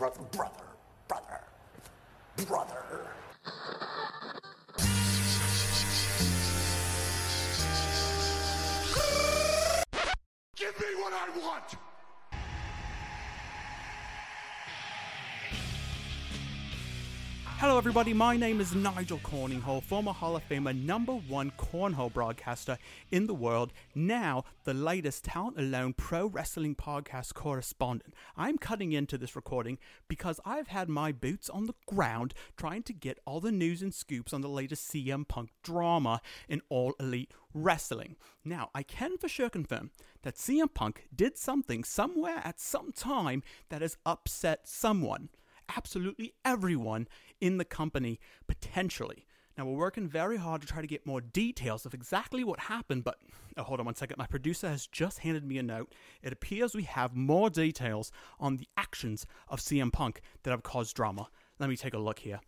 brother, brother, brother, brother. Give me what I want! Hello, everybody. My name is Nigel Corninghole, former Hall of Famer, number one cornhole broadcaster in the world, now the latest Talent Alone Pro Wrestling Podcast correspondent. I'm cutting into this recording because I've had my boots on the ground trying to get all the news and scoops on the latest CM Punk drama in All Elite Wrestling. Now, I can for sure confirm that CM Punk did something somewhere at some time that has upset someone absolutely everyone in the company potentially. Now, we're working very hard to try to get more details of exactly what happened, but oh, hold on one second. My producer has just handed me a note. It appears we have more details on the actions of CM Punk that have caused drama. Let me take a look here.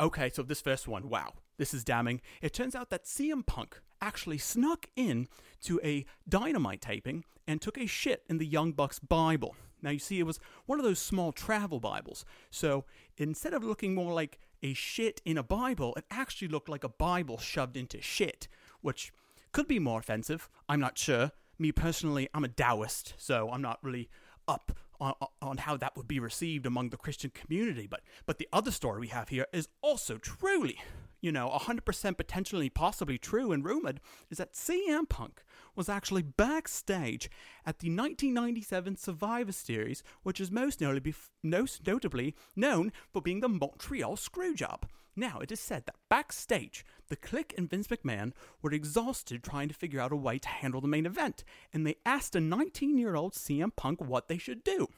Okay, so this first one, wow, this is damning. It turns out that CM Punk actually snuck in to a dynamite taping and took a shit in the Young Bucks Bible. Now, you see, it was one of those small travel Bibles. So instead of looking more like a shit in a Bible, it actually looked like a Bible shoved into shit, which could be more offensive. I'm not sure. Me personally, I'm a Taoist, so I'm not really up on, on how that would be received among the Christian community. But but the other story we have here is also truly, you know, 100% potentially possibly true and rumored is that CM Punk was actually backstage at the 1997 Survivor Series, which is most notably, most notably known for being the Montreal Screwjob. Now, it is said that backstage, the Kliq and Vince McMahon were exhausted trying to figure out a way to handle the main event, and they asked a 19 year old CM Punk what they should do.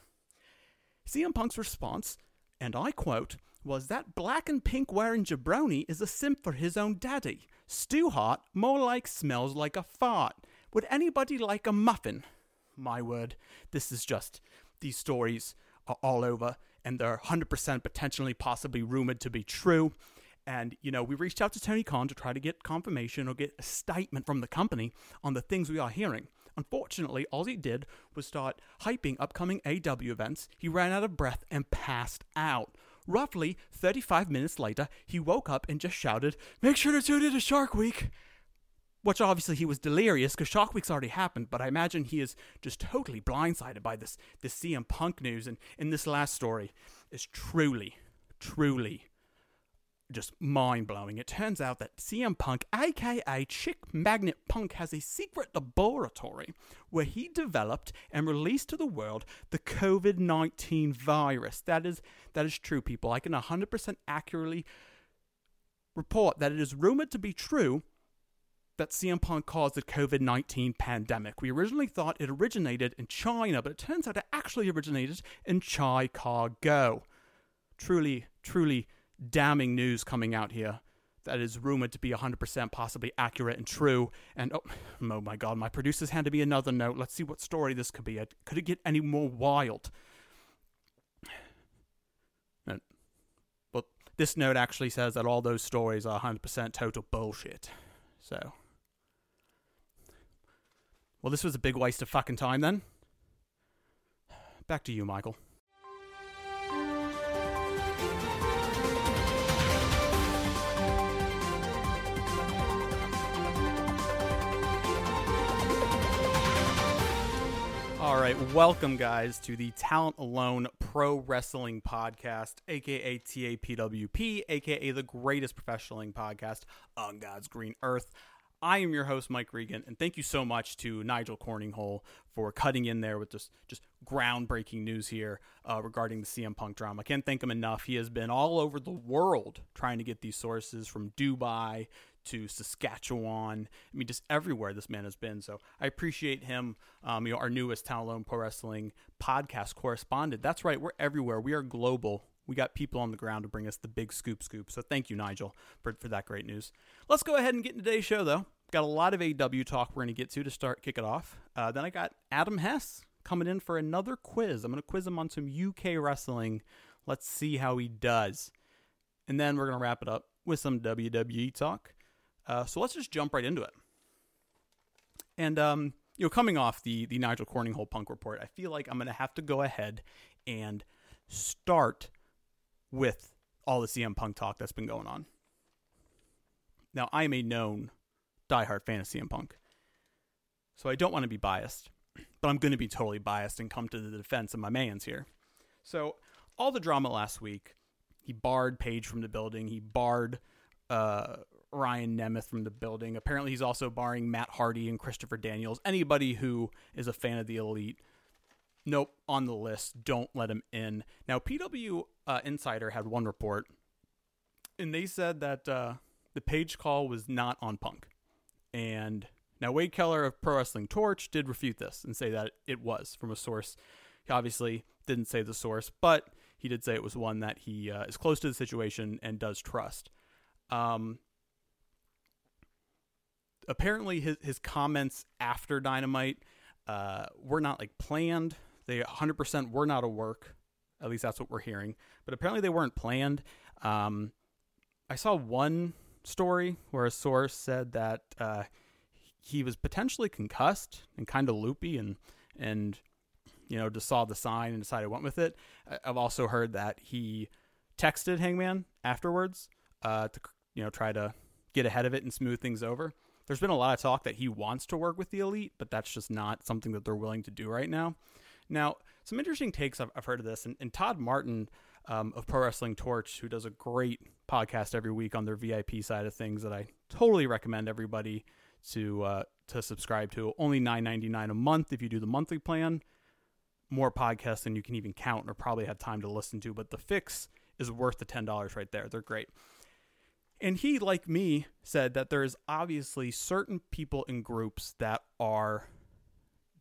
CM Punk's response, and I quote, was that black and pink wearing jabroni is a simp for his own daddy. Stu Hart more like smells like a fart. Would anybody like a muffin? My word, this is just, these stories are all over and they're 100% potentially possibly rumored to be true. And, you know, we reached out to Tony Khan to try to get confirmation or get a statement from the company on the things we are hearing. Unfortunately, all he did was start hyping upcoming AEW events. He ran out of breath and passed out. Roughly 35 minutes later, he woke up and just shouted, Make sure to tune in to Shark Week! Which obviously he was delirious because Shark Week's already happened, but I imagine he is just totally blindsided by this, this CM Punk news. And in this last story is truly, truly just mind blowing. It turns out that CM Punk, aka Chick Magnet Punk, has a secret laboratory where he developed and released to the world the COVID 19 virus. That is, that is true, people. I can 100% accurately report that it is rumored to be true that CM Punk caused the COVID 19 pandemic. We originally thought it originated in China, but it turns out it actually originated in Chicago. Truly, truly damning news coming out here that is rumored to be 100% possibly accurate and true. And oh, oh my god, my producers handed me another note. Let's see what story this could be. Uh, could it get any more wild? Well, this note actually says that all those stories are 100% total bullshit. So. Well, this was a big waste of fucking time then. Back to you, Michael. All right, welcome guys to the Talent Alone Pro Wrestling Podcast, aka TAPWP, aka the greatest professional podcast on God's green earth. I am your host, Mike Regan, and thank you so much to Nigel Corninghole for cutting in there with just just groundbreaking news here uh, regarding the CM Punk drama. Can't thank him enough. He has been all over the world trying to get these sources from Dubai to Saskatchewan. I mean, just everywhere this man has been. So I appreciate him. Um, you know, our newest Talent Alone Pro Wrestling podcast correspondent. That's right, we're everywhere. We are global. We got people on the ground to bring us the big scoop scoop. So thank you, Nigel, for, for that great news. Let's go ahead and get into today's show, though. Got a lot of AEW talk we're going to get to to start, kick it off. Uh, then I got Adam Hess coming in for another quiz. I'm going to quiz him on some UK wrestling. Let's see how he does. And then we're going to wrap it up with some WWE talk. Uh, so let's just jump right into it. And um, you know, coming off the the Nigel Corninghole Punk report, I feel like I'm going to have to go ahead and start with all the CM Punk talk that's been going on. Now, I am a known diehard fan of CM Punk, so I don't want to be biased, but I'm going to be totally biased and come to the defense of my man's here. So, all the drama last week, he barred Page from the building, he barred uh, Ryan Nemeth from the building. Apparently, he's also barring Matt Hardy and Christopher Daniels. Anybody who is a fan of the Elite, nope, on the list. Don't let him in. Now, PW uh, Insider had one report, and they said that uh, the Page call was not on Punk. And now Wade Keller of Pro Wrestling Torch did refute this and say that it was from a source. He obviously didn't say the source, but he did say it was one that he uh, is close to the situation and does trust. Um, apparently, his his comments after Dynamite uh, were not like planned. They 100% were not a work. At least that's what we're hearing. But apparently, they weren't planned. Um, I saw one story where a source said that uh, he was potentially concussed and kind of loopy and and you know just saw the sign and decided went with it. I've also heard that he texted Hangman afterwards uh, to you know try to get ahead of it and smooth things over. There's been a lot of talk that he wants to work with the elite, but that's just not something that they're willing to do right now. Now, some interesting takes I've, I've heard of this, and, and Todd Martin um, of Pro Wrestling Torch, who does a great podcast every week on their VIP side of things that I totally recommend everybody to uh, to subscribe to. Only nine ninety nine a month if you do the monthly plan. More podcasts than you can even count or probably have time to listen to, but the fix is worth the ten dollars right there. They're great. And he, like me, said that there's obviously certain people in groups that are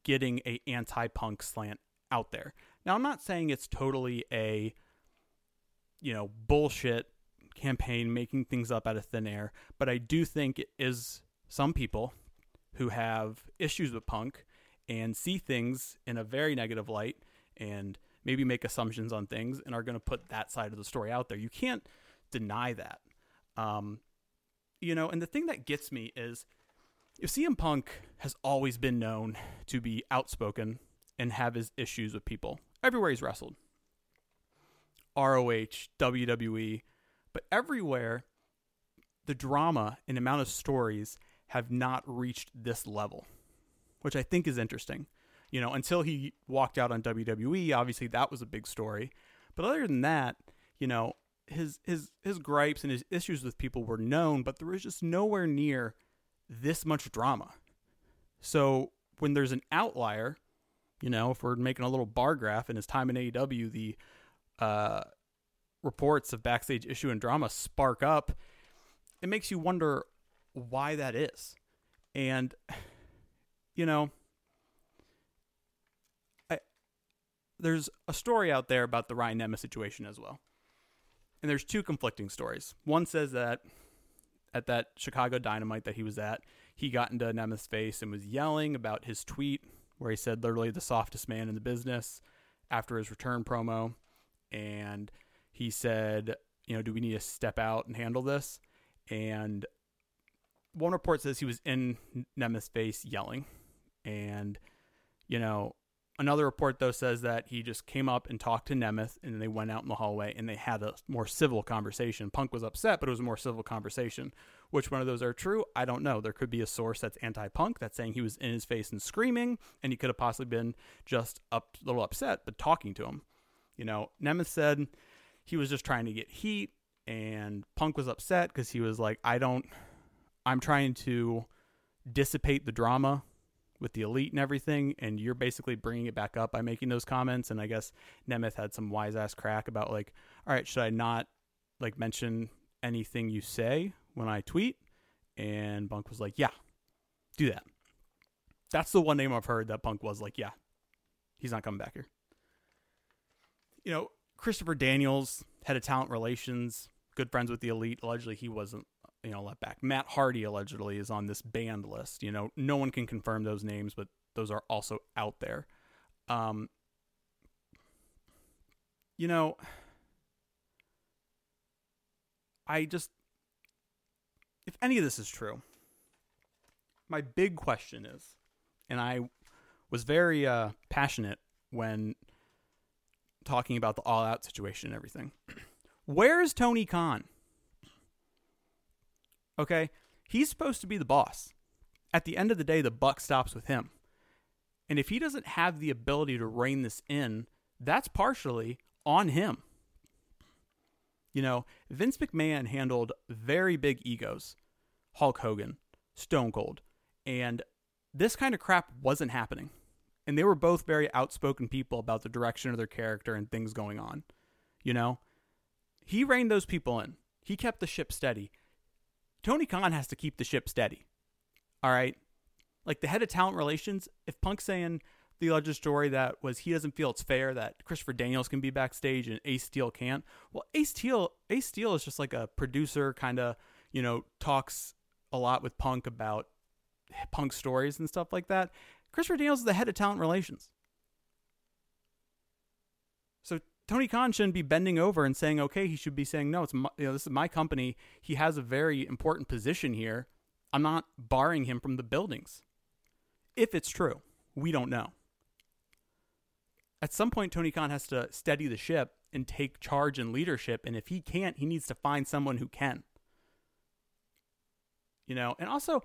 getting a anti-punk slant out there. Now, I'm not saying it's totally a you know bullshit campaign making things up out of thin air, but I do think it is some people who have issues with punk and see things in a very negative light and maybe make assumptions on things and are going to put that side of the story out there. You can't deny that. Um, you know, and the thing that gets me is if CM Punk has always been known to be outspoken and have his issues with people everywhere he's wrestled ROH, WWE, but everywhere the drama and amount of stories have not reached this level, which I think is interesting. You know, until he walked out on WWE, obviously that was a big story. But other than that, you know, his his his gripes and his issues with people were known, but there was just nowhere near this much drama. So when there's an outlier, you know, if we're making a little bar graph in his time in AEW, the uh, reports of backstage issue and drama spark up, it makes you wonder why that is. And you know, I there's a story out there about the Ryan Nemeth situation as well. And there's two conflicting stories. One says that at that Chicago Dynamite that he was at, he got into Nemeth's face and was yelling about his tweet where he said literally the softest man in the business after his return promo. And he said, you know, do we need to step out and handle this? And one report says he was in Nemeth's face yelling. And, you know, another report, though, says that he just came up and talked to Nemeth and they went out in the hallway and they had a more civil conversation. Punk was upset, but it was a more civil conversation. Which one of those are true? I don't know. There could be a source that's anti punk that's saying he was in his face and screaming, and he could have possibly been just a little upset, but talking to him. You know, Nemeth said he was just trying to get heat and Punk was upset because he was like, I don't, I'm trying to dissipate the drama with the elite and everything, and you're basically bringing it back up by making those comments. And I guess Nemeth had some wise ass crack about like, all right, should I not like mention anything you say when I tweet? And Punk was like, yeah, do that. That's the one name I've heard that Punk was like, yeah, he's not coming back here. You know, Christopher Daniels, head of talent relations, good friends with the elite. Allegedly, he wasn't, you know, let back. Matt Hardy allegedly is on this banned list. You know, no one can confirm those names, but those are also out there. Um, you know, I just, if any of this is true, my big question is, and I was very uh, passionate when talking about the all out situation and everything. Where's Tony Khan? Okay, he's supposed to be the boss. At the end of the day, the buck stops with him. And if he doesn't have the ability to rein this in, that's partially on him. You know, Vince McMahon handled very big egos Hulk Hogan, Stone Cold, and this kind of crap wasn't happening. And they were both very outspoken people about the direction of their character and things going on. You know, he reined those people in, he kept the ship steady. Tony Khan has to keep the ship steady. All right. Like the head of talent relations, if Punk's saying the alleged story that was he doesn't feel it's fair that Christopher Daniels can be backstage and Ace Steel can't. Well, Ace Steel, Ace Steel is just like a producer, kind of, you know, talks a lot with Punk about Punk stories and stuff like that. Christopher Daniels is the head of talent relations. So Tony Khan shouldn't be bending over and saying, okay, he should be saying, no, it's my, you know, this is my company. He has a very important position here. I'm not barring him from the buildings. If it's true, we don't know. At some point, Tony Khan has to steady the ship and take charge and leadership. And if he can't, he needs to find someone who can. You know, and also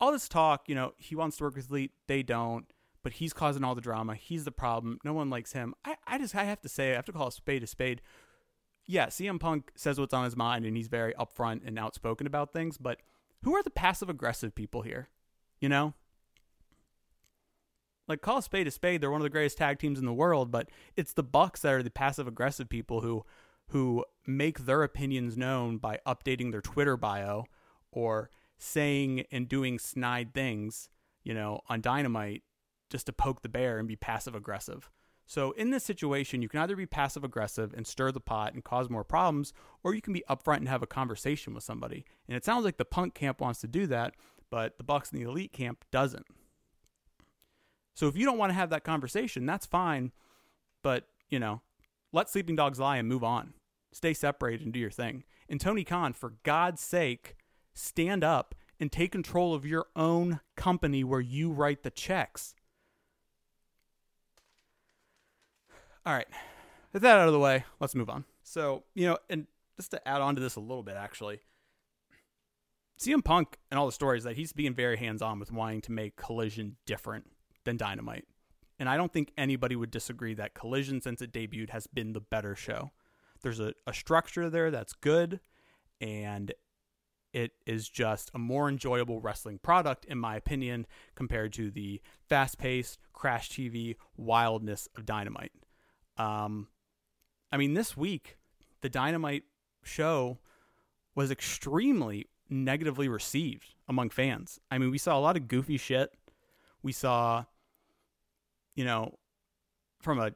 all this talk, you know, he wants to work with Elite, they don't, but he's causing all the drama. He's the problem. No one likes him. I, I just, I have to say, I have to call a spade a spade. Yeah, CM Punk says what's on his mind and he's very upfront and outspoken about things, but who are the passive aggressive people here? You know? Like call a spade a spade, they're one of the greatest tag teams in the world, but it's the Bucks that are the passive aggressive people who who make their opinions known by updating their Twitter bio or saying and doing snide things, you know, on Dynamite just to poke the bear and be passive aggressive. So in this situation, you can either be passive aggressive and stir the pot and cause more problems, or you can be upfront and have a conversation with somebody. And it sounds like the punk camp wants to do that, but the Bucks and the elite camp doesn't. So if you don't want to have that conversation, that's fine, but you know, let sleeping dogs lie and move on. Stay separated and do your thing. And Tony Khan, for God's sake, stand up and take control of your own company where you write the checks. All right. With that out of the way, let's move on. So, you know, and just to add on to this a little bit, actually, CM Punk and all the stories that he's being very hands on with wanting to make Collision different than Dynamite. And I don't think anybody would disagree that Collision, since it debuted, has been the better show. There's a, a structure there that's good, and it is just a more enjoyable wrestling product, in my opinion, compared to the fast paced, crash TV wildness of Dynamite. Um, I mean, this week, the Dynamite show was extremely negatively received among fans. I mean, we saw a lot of goofy shit. We saw, you know, from a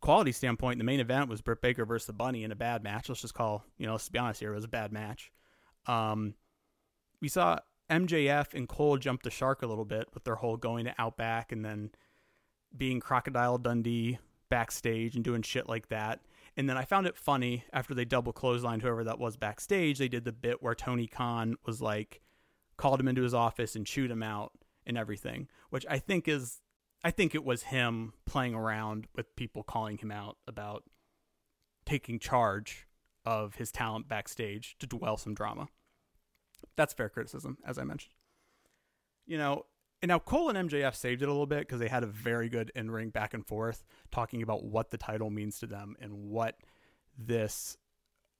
quality standpoint, the main event was Britt Baker versus the Bunny in a bad match. Let's just call, you know, let's be honest here, it was a bad match. Um, we saw MJF and Cole jump the shark a little bit with their whole going to Outback and then being Crocodile Dundee backstage and doing shit like that. And then I found it funny after they double clotheslined whoever that was backstage. They did the bit where Tony Khan was like, called him into his office and chewed him out and everything, which I think is, I think it was him playing around with people calling him out about taking charge of his talent backstage to dwell some drama. That's fair criticism, as I mentioned. You know, and now Cole and MJF saved it a little bit because they had a very good in ring back and forth talking about what the title means to them and what this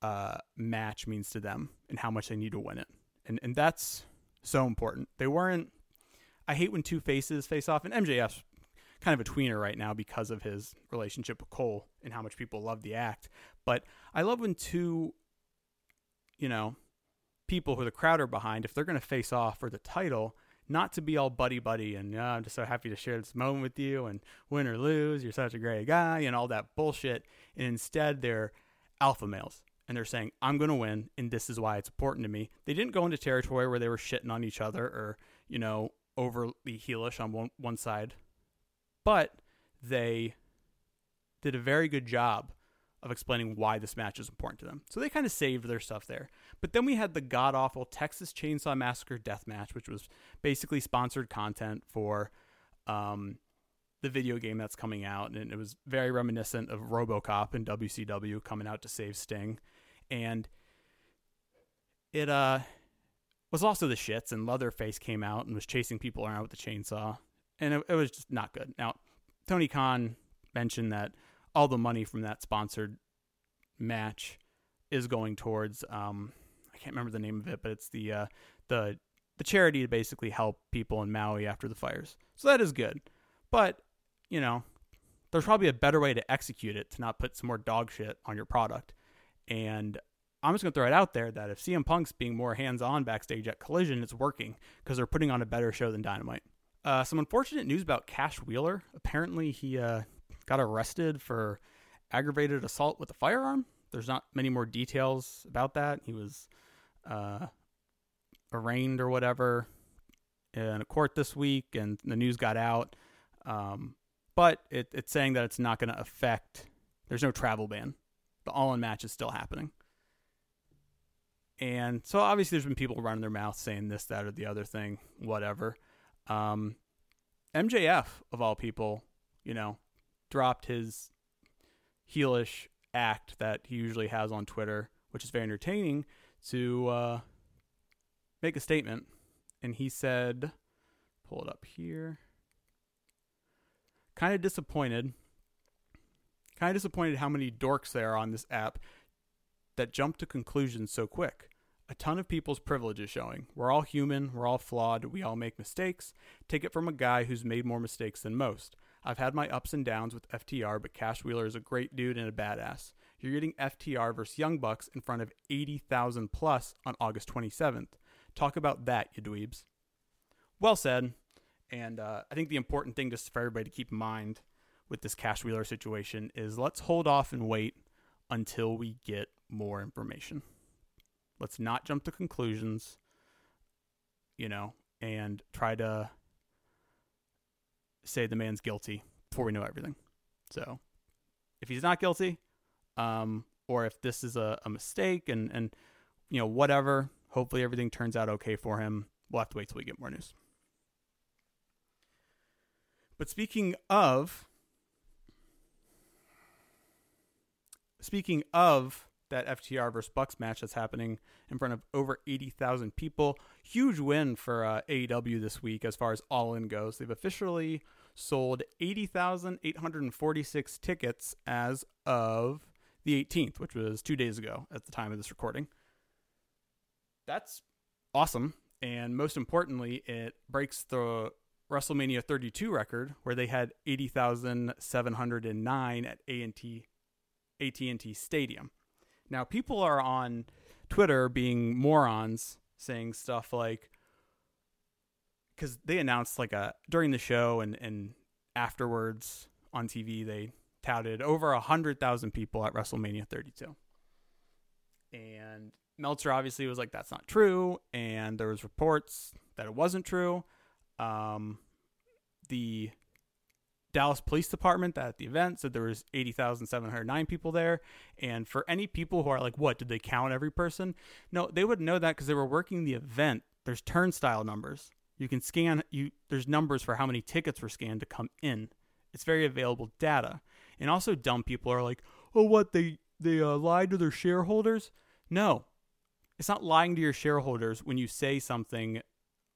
uh, match means to them and how much they need to win it. And and that's so important. They weren't. I hate when two faces face off, and MJF's kind of a tweener right now because of his relationship with Cole and how much people love the act. But I love when two, you know, people who the crowd are behind, if they're going to face off for the title, not to be all buddy buddy and oh, I'm just so happy to share this moment with you and win or lose, you're such a great guy and all that bullshit. And instead, they're alpha males and they're saying, I'm going to win and this is why it's important to me. They didn't go into territory where they were shitting on each other or, you know, overly heelish on one, one side, but they did a very good job of explaining why this match is important to them. So they kind of saved their stuff there. But then we had the god awful Texas Chainsaw Massacre death match, which was basically sponsored content for um, the video game that's coming out, and it was very reminiscent of RoboCop and WCW coming out to save Sting, and it uh was also the shits. And Leatherface came out and was chasing people around with the chainsaw, and it, it was just not good. Now, Tony Khan mentioned that all the money from that sponsored match is going towards um I can't remember the name of it, but it's the uh, the the charity to basically help people in Maui after the fires. So that is good. But, you know, there's probably a better way to execute it to not put some more dog shit on your product. And I'm just going to throw it out there that if CM Punk's being more hands on backstage at Collision, it's working because they're putting on a better show than Dynamite. Uh, some unfortunate news about Cash Wheeler. Apparently, he uh, got arrested for aggravated assault with a firearm. There's not many more details about that. He was uh, arraigned or whatever in a court this week, and the news got out. Um, but it, it's saying that it's not going to affect. There's no travel ban. The all-in match is still happening. And so obviously, there's been people running their mouth saying this, that, or the other thing, whatever. Um, MJF of all people, you know, dropped his heelish act that he usually has on Twitter, which is very entertaining, to uh, make a statement, and he said, pull it up here. Kind of disappointed. Kind of disappointed how many dorks there are on this app that jump to conclusions so quick. A ton of people's privilege is showing. We're all human, we're all flawed, we all make mistakes. Take it from a guy who's made more mistakes than most. I've had my ups and downs with FTR, but Cash Wheeler is a great dude and a badass. You're getting FTR versus Young Bucks in front of 80,000 plus on August 27th. Talk about that, you dweebs. Well said. And uh, I think the important thing just for everybody to keep in mind with this Cash Wheeler situation is let's hold off and wait until we get more information. Let's not jump to conclusions, you know, and try to say the man's guilty before we know everything. So if he's not guilty, um, or if this is a, a mistake and, and, you know, whatever, Hopefully, everything turns out okay for him. We'll have to wait till we get more news. But speaking of, speaking of that FTR versus Bucks match that's happening in front of over 80,000 people, huge win for uh, AEW this week as far as All In goes. They've officially sold 80,846 tickets as of the 18th, which was two days ago at the time of this recording that's awesome. And most importantly, it breaks the WrestleMania 32 record where they had 80,709 at AT&T AT&T Stadium. Now, people are on Twitter being morons saying stuff like cuz they announced like a during the show and and afterwards on TV they touted over a 100,000 people at WrestleMania 32. And Meltzer obviously was like, that's not true. And there was reports that it wasn't true. Um, the Dallas Police Department at the event said there was 80,709 people there. And for any people who are like, what, did they count every person? No, they would know that because they were working the event. There's turnstile numbers. You can scan you there's numbers for how many tickets were scanned to come in. It's very available data. And also dumb people are like, "Oh what, they they uh, lied to their shareholders?" No, it's not lying to your shareholders when you say something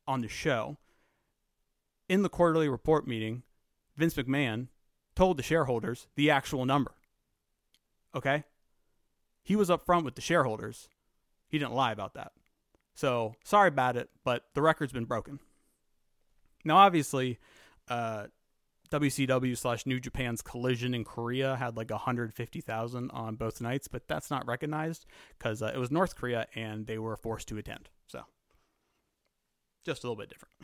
on the show. In the quarterly report meeting, Vince McMahon told the shareholders the actual number. Okay? He was upfront with the shareholders. He didn't lie about that. So sorry about it, but the record's been broken. Now, obviously, uh, WCW slash New Japan's Collision in Korea had like 150,000 on both nights, but that's not recognized because uh, it was North Korea and they were forced to attend. So, just a little bit different.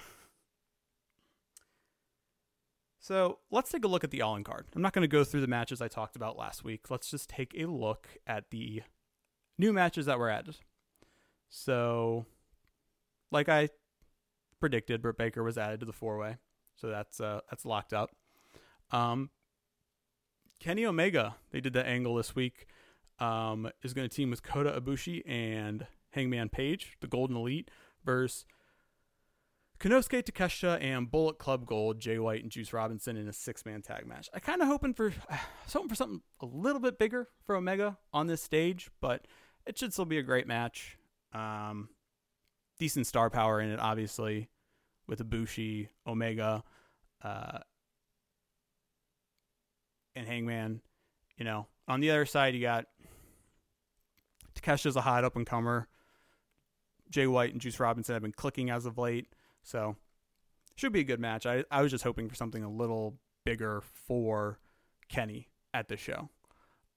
So, let's take a look at the All In card. I'm not going to go through the matches I talked about last week. Let's just take a look at the new matches that were added. So, like I predicted, Britt Baker was added to the four way. So that's uh, that's locked up. Um, Kenny Omega, they did that angle this week. Um, is going to team with Kota Ibushi and Hangman Page, the Golden Elite, versus Konosuke Takeshita and Bullet Club Gold, Jay White and Juice Robinson in a six-man tag match. I kind of hoping for hoping for something a little bit bigger for Omega on this stage, but it should still be a great match. Um, decent star power in it, obviously, with Ibushi, Omega, uh, and Hangman. You know, on the other side, you got Takeshita's a hot up and comer. Jay White and Juice Robinson have been clicking as of late. So should be a good match. I, I was just hoping for something a little bigger for Kenny at the show.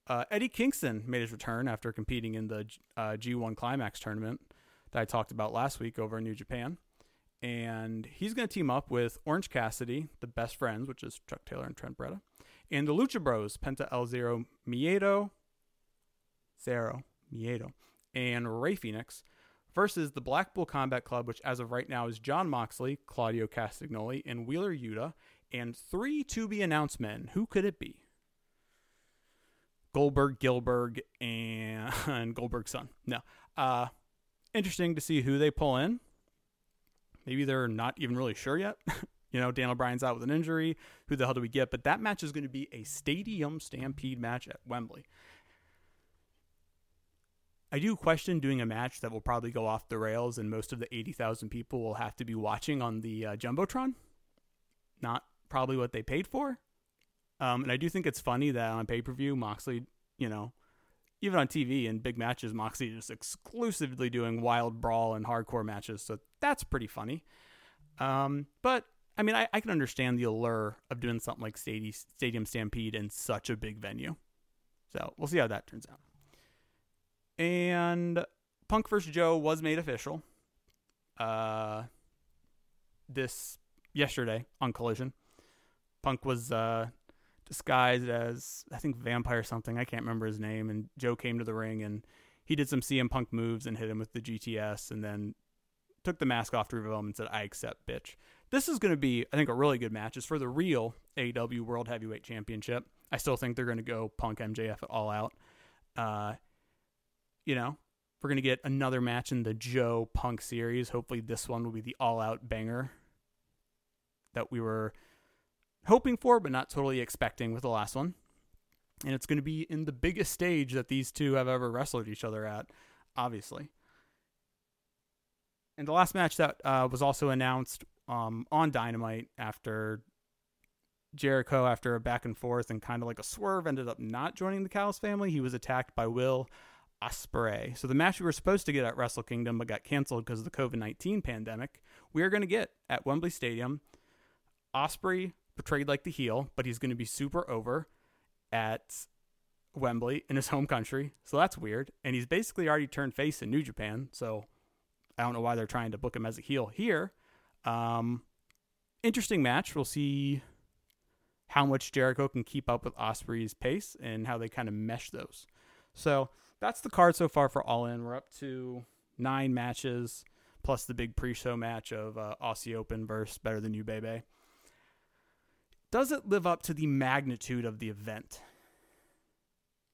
Uh, Eddie Kingston made his return after competing in the uh, G1 Climax tournament that I talked about last week over in New Japan. And he's going to team up with Orange Cassidy, the best friends, which is Chuck Taylor and Trent Beretta, and the Lucha Bros, Penta El Zero Miedo, Zero Miedo, and Rey Fénix versus the Blackpool Combat Club, which as of right now is Jon Moxley, Claudio Castagnoli, and Wheeler Yuta, and three to be announced men. Who could it be? Goldberg, Gillberg, and, and Goldberg's son. No. Uh, interesting to see who they pull in. Maybe they're not even really sure yet. you know, Daniel Bryan's out with an injury. Who the hell do we get? But that match is going to be a stadium stampede match at Wembley. I do question doing a match that will probably go off the rails, and most of the 80,000 people will have to be watching on the uh, Jumbotron. Not probably what they paid for. Um, and I do think it's funny that on pay per view, Moxley, you know, even on TV in big matches, Moxley is exclusively doing wild brawl and hardcore matches. So that's pretty funny. Um, but I mean, I, I, can understand the allure of doing something like Stadium Stampede in such a big venue. So we'll see how that turns out. And Punk vs. Joe was made official. Uh, this yesterday on Collision. Punk was uh, disguised as I think vampire something. I can't remember his name. And Joe came to the ring and he did some CM Punk moves and hit him with the GTS, and then took the mask off to reveal him and said, "I accept, bitch." This is going to be, I think, a really good match. It's for the real AEW World Heavyweight Championship. I still think they're going to go Punk MJF at all out. Uh, you know, we're going to get another match in the Joe Punk series. Hopefully, this one will be the all out banger that we were hoping for, but not totally expecting with the last one. And it's going to be in the biggest stage that these two have ever wrestled each other at, obviously. And the last match that uh, was also announced um, on Dynamite after Jericho, after a back and forth and kind of like a swerve, ended up not joining the Callis family. He was attacked by Will Ospreay. So the match we were supposed to get at Wrestle Kingdom but got canceled because of the COVID 19 pandemic, we are going to get at Wembley Stadium. Ospreay portrayed like the heel, but he's going to be super over at Wembley in his home country. So that's weird. And he's basically already turned face in New Japan. So I don't know why they're trying to book him as a heel here. Um, interesting match. We'll see how much Jericho can keep up with Ospreay's pace and how they kind of mesh those. So that's the card so far for All In. We're up to nine matches plus the big pre-show match of uh, Aussie Open versus Better Than You, Baby. Does it live up to the magnitude of the event?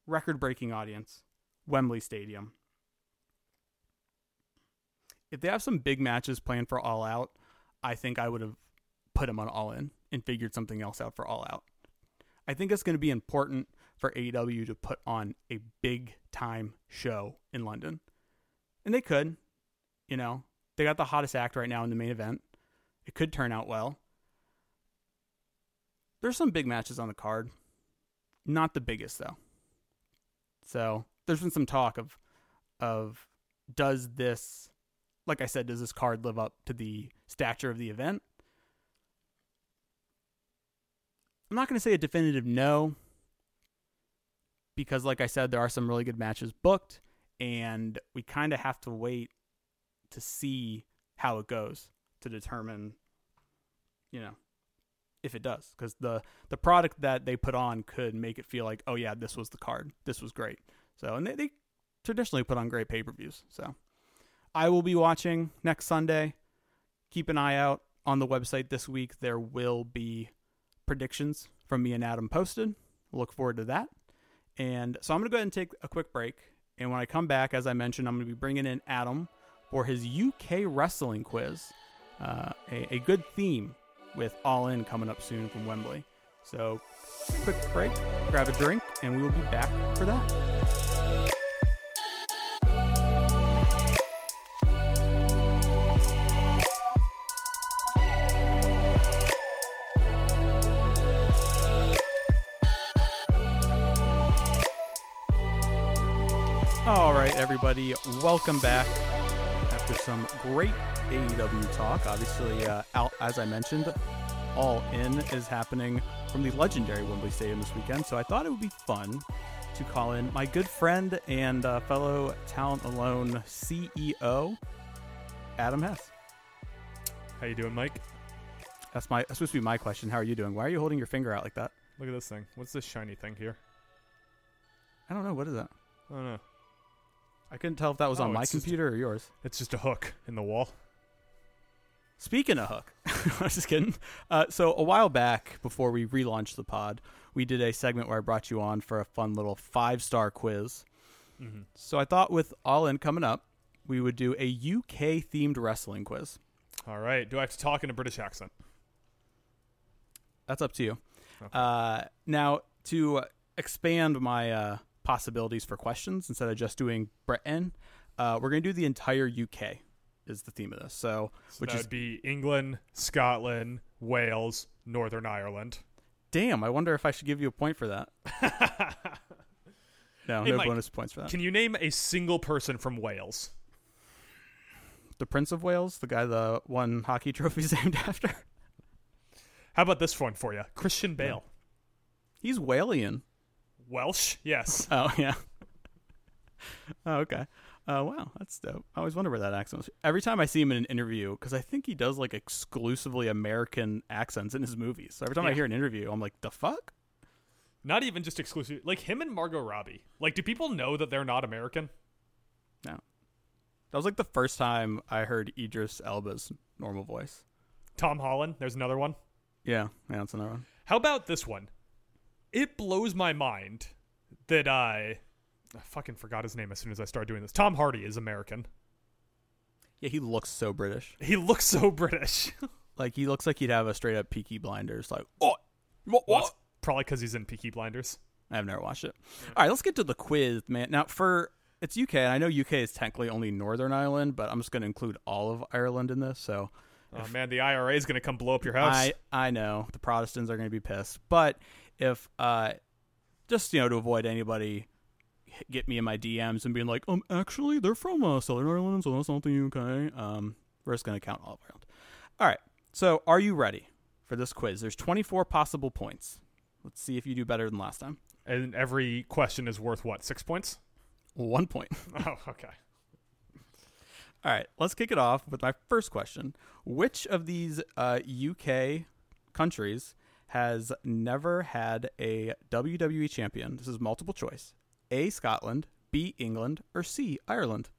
Record-breaking audience, Wembley Stadium. If they have some big matches planned for All Out, I think I would have put them on All In and figured something else out for All Out. I think it's going to be important for AEW to put on a big time show in London. And they could, you know, they got the hottest act right now in the main event. It could turn out well. There's some big matches on the card. Not the biggest though. So, there's been some talk of of does this like I said, does this card live up to the stature of the event? I'm not going to say a definitive no because, like I said, there are some really good matches booked, and we kind of have to wait to see how it goes to determine, you know, if it does. Because the the product that they put on could make it feel like, oh yeah, this was the card, this was great. So, and they, they traditionally put on great pay per views. So, I will be watching next Sunday. Keep an eye out on the website this week. There will be predictions from me and Adam posted. Look forward to that. And so I'm going to go ahead and take a quick break. And when I come back, as I mentioned, I'm going to be bringing in Adam for his UK wrestling quiz uh, a, a good theme with All In coming up soon from Wembley. So, quick break, grab a drink, and we will be back for that. All right, everybody, welcome back after some great AEW talk. Obviously, uh, out, as I mentioned, All In is happening from the legendary Wembley Stadium this weekend, so I thought it would be fun to call in my good friend and uh, fellow Talent Alone CEO, Adam Hess. How you doing, Mike? That's my that's supposed to be my question. How are you doing? Why are you holding your finger out like that? Look at this thing. What's this shiny thing here? I don't know. What is that? I don't know. I couldn't tell if that was Oh, on my it's just- computer or yours. It's just a hook in the wall. Speaking of Hook, I'm just kidding. Uh, so a while back, before we relaunched the pod, we did a segment where I brought you on for a fun little five star quiz. Mm-hmm. So I thought with All In coming up, we would do a UK themed wrestling quiz. All right. Do I have to talk in a British accent? That's up to you. Uh, now to expand my uh, possibilities for questions, instead of just doing Britain, uh, we're going to do the entire UK. Is the theme of this? So, So which would be England, Scotland, Wales, Northern Ireland. damn. I wonder if I should give you a point for that. No, Hey, no Mike, bonus points for that. Can you name a single person from Wales? the Prince of Wales, the guy the one hockey trophies named after. How about this one for you? Christian Bale. He's Walian. Welsh? Yes. Oh yeah. oh okay. Uh, wow, that's dope. I always wonder where that accent was. Every time I see him in an interview, because I think he does like exclusively American accents in his movies. So every time I hear an interview, I'm like, the fuck? Not even just exclusive. Like him and Margot Robbie. Like, do people know that they're not American? No. That was like the first time I heard Idris Elba's normal voice. Tom Holland. There's another one. Yeah, yeah, that's another one. How about this one? It blows my mind that I, I fucking forgot his name as soon as I started doing this. Tom Hardy is American. Yeah, he looks so British. He looks so British. Like he looks like he'd have a straight up Peaky Blinders. Like, oh, what, Well, what? probably because he's in Peaky Blinders. I've never watched it. All right, let's get to the quiz, man. Now, for it's UK, and I know UK is technically only Northern Ireland, but I'm just going to include all of Ireland in this. So Oh man, the IRA is gonna come blow up your house. I I know the Protestants are going to be pissed, but if uh, just you know to avoid anybody get me in my DMs and being like, um, actually they're from uh, Southern Ireland, so that's not the UK. Um, we're just going to count all Ireland. All right, so are you ready for this quiz? There's 24 possible points. Let's see if you do better than last time. and every question is worth what? Six points? One point. Oh, okay. All right, let's kick it off with my first question. Which of these uh, UK countries has never had a WWE champion? This is multiple choice. A. Scotland, B. England, or C. Ireland?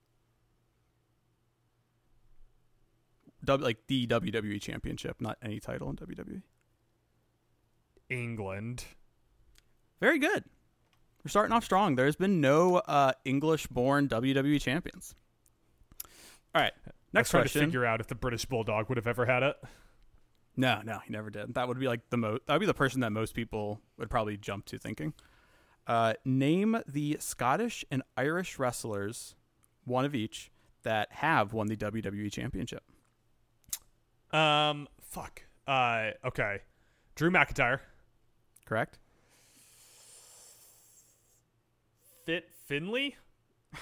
W- like the WWE championship, not any title in WWE. England. Very good. We're starting off strong. There's been no uh, English-born WWE champions. All right, I was next trying question. to figure out if the British Bulldog would have ever had it. No, no, he never did. That would be like the most. That would be the person that most people would probably jump to thinking. Uh, name the Scottish and Irish wrestlers, one of each, that have won the WWE Championship. Um, fuck. Uh, okay. Drew McIntyre. Correct? Fit Finlay.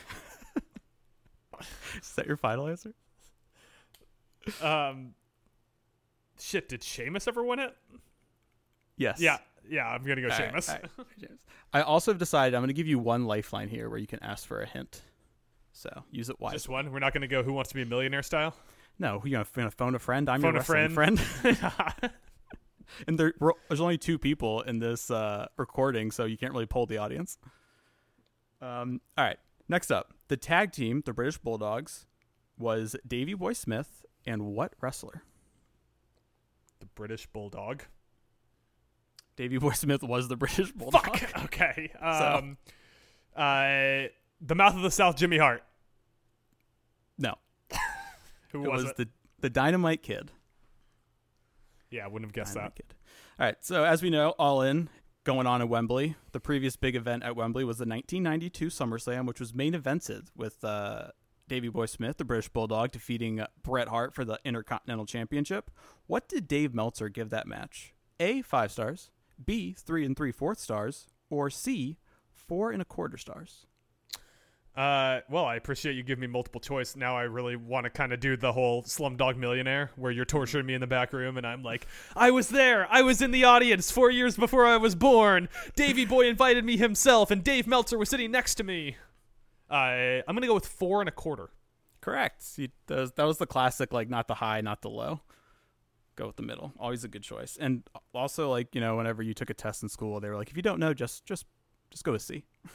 Is that your final answer? Um, shit. Did Sheamus ever win it? Yes. Yeah, yeah. I'm gonna go All right, Sheamus. all right. Sheamus. I also have decided I'm going to give you one lifeline here where you can ask for a hint. So use it wisely. Just one. We're not gonna go Who Wants to Be a Millionaire style. No, you're going to phone a friend. I'm gonna Phone your a friend. friend. and there, there's only two people in this uh, recording, so you can't really poll the audience. Um, all right, next up, the tag team, the British Bulldogs, was Davey Boy Smith and what wrestler? British Bulldog. Davey Boy Smith was the British Bulldog. Fuck. Okay. Um, uh, the Mouth of the South, Jimmy Hart. No, Who was, was it? the the Dynamite Kid. Yeah, I wouldn't have guessed that. Kid. All right. So as we know, All In going on at Wembley. The previous big event at Wembley was the 1992 SummerSlam, which was main evented with uh, Davey Boy Smith, the British Bulldog, defeating Bret Hart for the Intercontinental Championship. What did Dave Meltzer give that match? A. Five stars. B. Three and three fourth stars. Or C. Four and a quarter stars. Uh, well, I appreciate you giving me multiple choice. Now I really want to kind of do the whole Slumdog Millionaire, where you're torturing me in the back room, and I'm like, I was there, I was in the audience four years before I was born. Davey Boy invited me himself, and Dave Meltzer was sitting next to me. I I'm gonna go with four and a quarter. Correct. You, that, was, that was the classic, like not the high, not the low. Go with the middle. Always a good choice. And also, like you know, whenever you took a test in school, they were like, if you don't know, just just just go with C.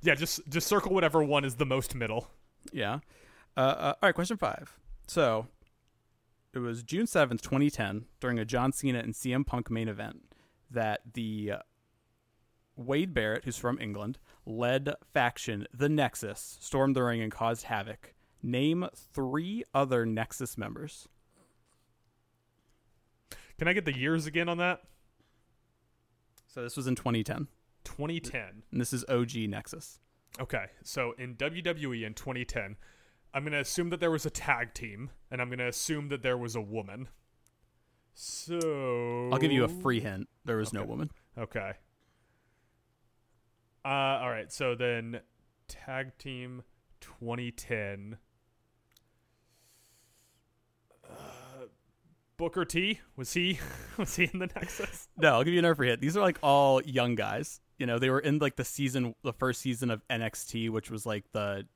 Yeah, just just circle whatever one is the most middle. Yeah. Uh, uh, all right. Question five. So, it was June seventh, twenty ten, during a John Cena and CM Punk main event, that the uh, Wade Barrett, who's from England, led faction the Nexus stormed the ring and caused havoc. Name three other Nexus members. Can I get the years again on that? So this was in 2010, 2010. and this is OG Nexus. Okay, so in WWE in 2010, I'm going to assume that there was a tag team, and I'm going to assume that there was a woman. So. I'll give you a free hint. There was no woman. Okay. Uh, all right, so then tag team 2010. Uh, Booker T was he was he in the Nexus? No, I'll give you another free hint. These are like all young guys. You know, they were in like the season, the first season of NXT, which was like the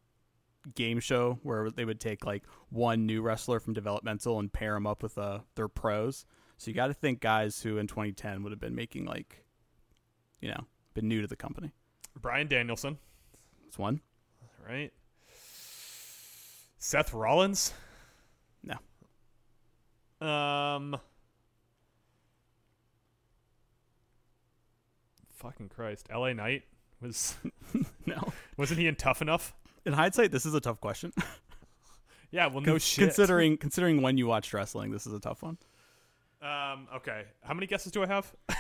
game show where they would take like one new wrestler from developmental and pair them up with uh, their pros. So you got to think guys who in 2010 would have been making like, you know, been new to the company. Bryan Danielson, That's one. right? Seth Rollins. No. Um. Fucking Christ, L.A. Knight was No. wasn't he in Tough Enough? In hindsight, this is a tough question. Yeah, well, no Con- shit. Considering considering when you watched wrestling, this is a tough one. Um. Okay. How many guesses do I have?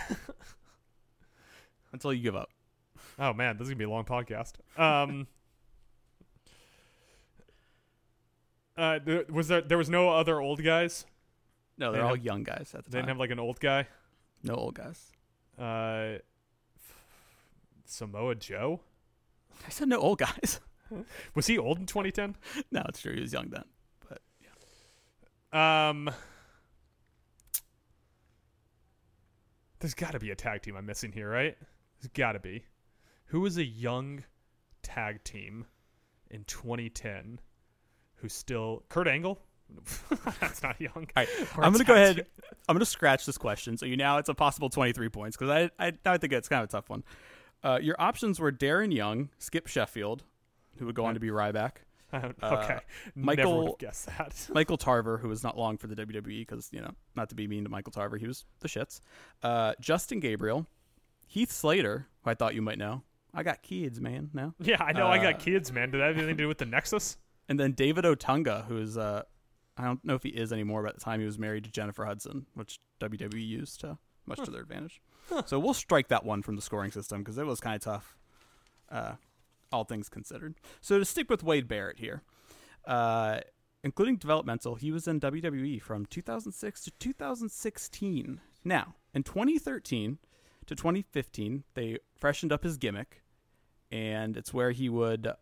Until you give up. Oh man, this is gonna be a long podcast. Um. uh, there, was there there was no other old guys? No, they're They all have- young guys at the They time. didn't have like an old guy. no old guys. Uh, Samoa Joe I said no old guys. was he old in 2010? no, it's true. He was young then. But Um, there's got to be a tag team I'm missing here, right? There's got to be. Who was a young tag team in 2010 who's still Kurt Angle? That's not young. Right, I'm gonna go ahead. team. I'm gonna scratch this question. So you now it's a possible 23 points because I, I I think it's kind of a tough one. Uh, your options were Darren Young, Skip Sheffield, who would go on to be Ryback, okay, Uh, never Michael- guessed that. Michael Tarver, who was not long for the WWE because you know not to be mean to Michael Tarver, he was the shits. Uh, Justin Gabriel, Heath Slater, who I thought you might know. I got kids, man. Now, Yeah, I know. I Uh, got kids, man. Did that have anything to do with the Nexus? and then David Otunga, who is uh, I don't know if he is anymore, but at the time he was married to Jennifer Hudson, which WWE used to much to their advantage. So we'll strike that one from the scoring system because it was kind of tough, uh, all things considered. So to stick with Wade Barrett here, uh, including developmental, he was in WWE from 2006 to 2016. Now, in 2013 to 2015, they freshened up his gimmick, and it's where he would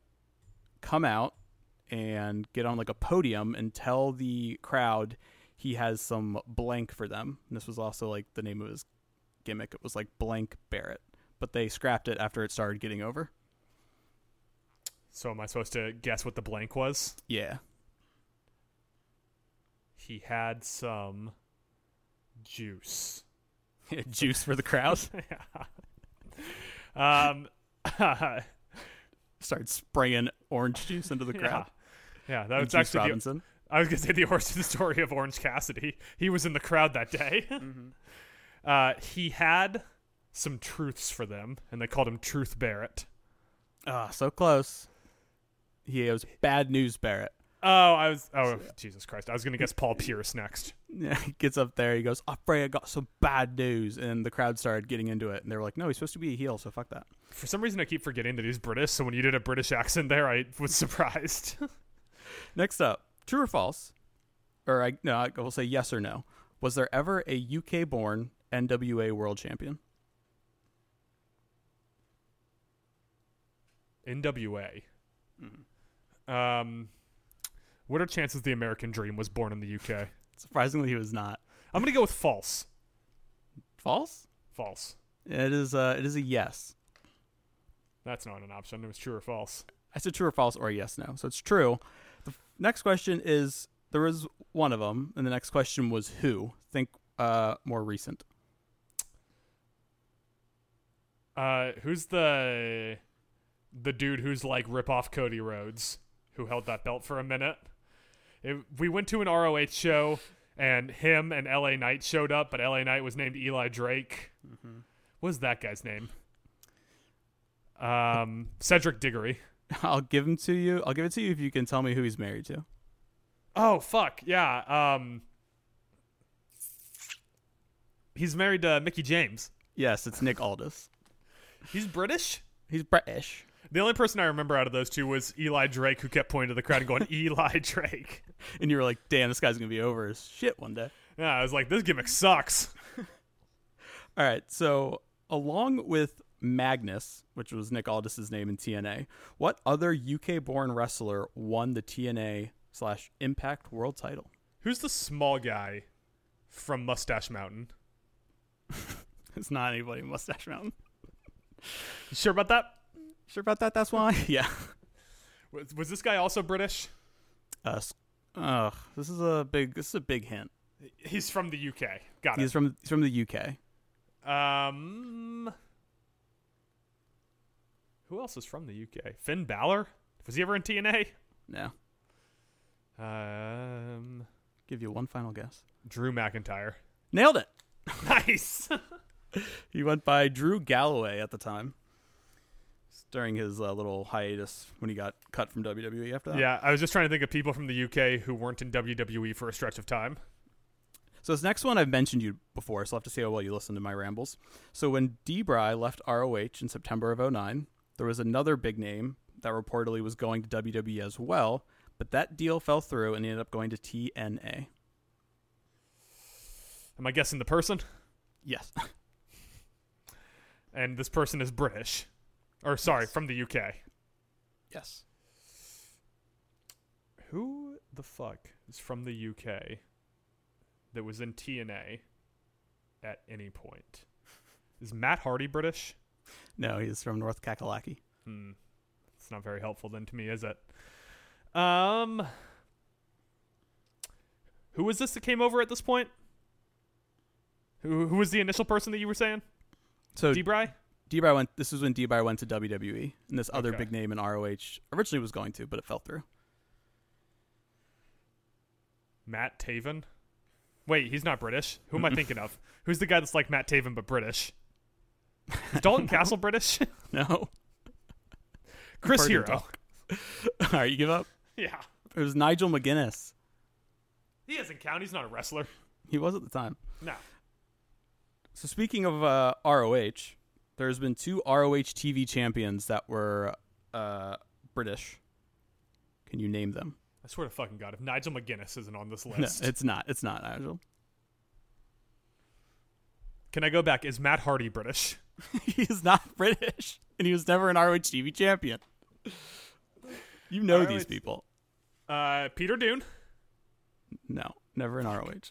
come out and get on like a podium and tell the crowd he has some blank for them. And this was also like the name of his gimmick. It was like Blank Barrett, but they scrapped it after it started getting over. So am I supposed to guess what the blank was? Yeah. He had some juice. Juice for the crowd. Um, Started spraying orange juice into the crowd. yeah, that was actually. The, Robinson. I was gonna say the origin story of Orange Cassidy. He was in the crowd that day. uh, he had some truths for them, and they called him Truth Barrett. Ah, so close. He was bad news Barrett. Oh, I was. Oh, Jesus Christ! I was gonna guess Paul Pierce next. He gets up there. He goes, "I'm afraid I got some bad news," and the crowd started getting into it. And they were like, "No, he's supposed to be a heel, so fuck that." For some reason, I keep forgetting that he's British. So when you did a British accent there, I was surprised. Next up, true or false? Or I no, I will say yes or no. Was there ever a UK-born NWA World Champion? NWA. Um, what are chances the American Dream was born in the UK? Surprisingly, he was not. I'm gonna go with false. False? False. It is. Uh, it is a yes. That's not an option. It was true or false. I said true or false or yes no. So it's true. The next question is there was one of them, and the next question was who. Think uh, more recent. Uh, who's the the dude who's like rip off Cody Rhodes, who held that belt for a minute? It, we went to an ROH show, and him and LA Knight showed up, but LA Knight was named Eli Drake. What was that guy's name? Um, Cedric Diggory. I'll give him to you. I'll give it to you if you can tell me who he's married to. Oh fuck yeah. Um, he's married to Mickie James. Yes, it's Nick Aldis. He's British. He's British. The only person I remember out of those two was Eli Drake, who kept pointing to the crowd and going, "Eli Drake." And you were like, damn, this guy's going to be over as shit one day. Yeah, I was like, "This gimmick sucks." All right. So, along with Magnus, which was Nick Aldis's name in TNA, what other UK born wrestler won the TNA slash Impact World title? Who's the small guy from Mustache Mountain? It's not anybody in Mustache Mountain. You sure about that? Sure about that? That's why? yeah. Was, was this guy also British? Uh, s- ugh, this is a big. This is a big hint. He's from the UK. Got He's it. from he's from the UK. Um, who else is from the UK? Finn Balor. Was he ever in TNA? No. Um, Give you one final guess. Drew McIntyre. Nailed it. Nice. He went by Drew Galloway at the time. During his uh, little hiatus when he got cut from WWE after that. yeah, I was just trying to think of people from the UK who weren't in WWE for a stretch of time. So this next one I've mentioned you before, so I'll have to see how well you listen to my rambles. So when Debray left ROH in September of 09, there was another big name that reportedly was going to WWE as well, but that deal fell through and he ended up going to TNA. Am I guessing the person? Yes. And this person is British. Or, sorry, from the UK. yes. Who the fuck is from the UK that was in TNA at any point? Is Matt Hardy British? No, he's from North Kakalaki. Hmm. It's not very helpful then to me, is it? Um Who was this that came over at this point? Who who was the initial person that you were saying? So Debray? Debray went. This was when Debray went to WWE, and this other Okay. big name in ROH originally was going to, but it fell through. Matt Taven? Wait, he's not British. Who am I thinking of? Who's the guy that's like Matt Taven but British? Is Dalton Castle British? No, Chris Hero. All right, you give up. Yeah. It was Nigel McGuinness. He doesn't count. He's not a wrestler. He was at the time. No. So speaking of uh, ROH, there's been two ROH TV champions that were uh, British. Can you name them? I swear to fucking God, if Nigel McGuinness isn't on this No, list, it's not. It's not Nigel. can I go back? Is Matt Hardy British? He's not British, and he was never an ROH TV champion. You know ROH these people. Uh, Pete Dunne, No, never in ROH.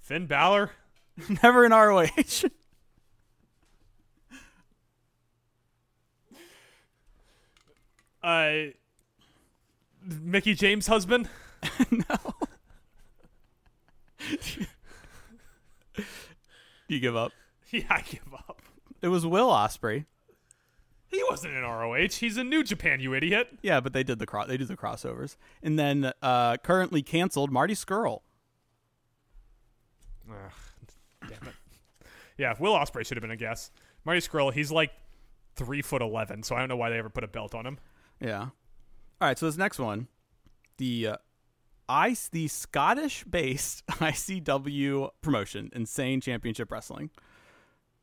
Finn Balor, never in ROH. Uh, Mickie James' husband. No. you give up. Yeah, I give up. It was Will Ospreay. He wasn't in ROH. He's in New Japan, you idiot. Yeah, but they did the cro- they do the crossovers. And then uh, currently canceled Marty Scurll. Ugh, damn it. Yeah, Will Ospreay should have been a guess. Marty Scurll, he's like three foot eleven, so I don't know why they ever put a belt on him. Yeah. All right, so this next one the uh, I the Scottish-based ICW promotion, Insane Championship Wrestling,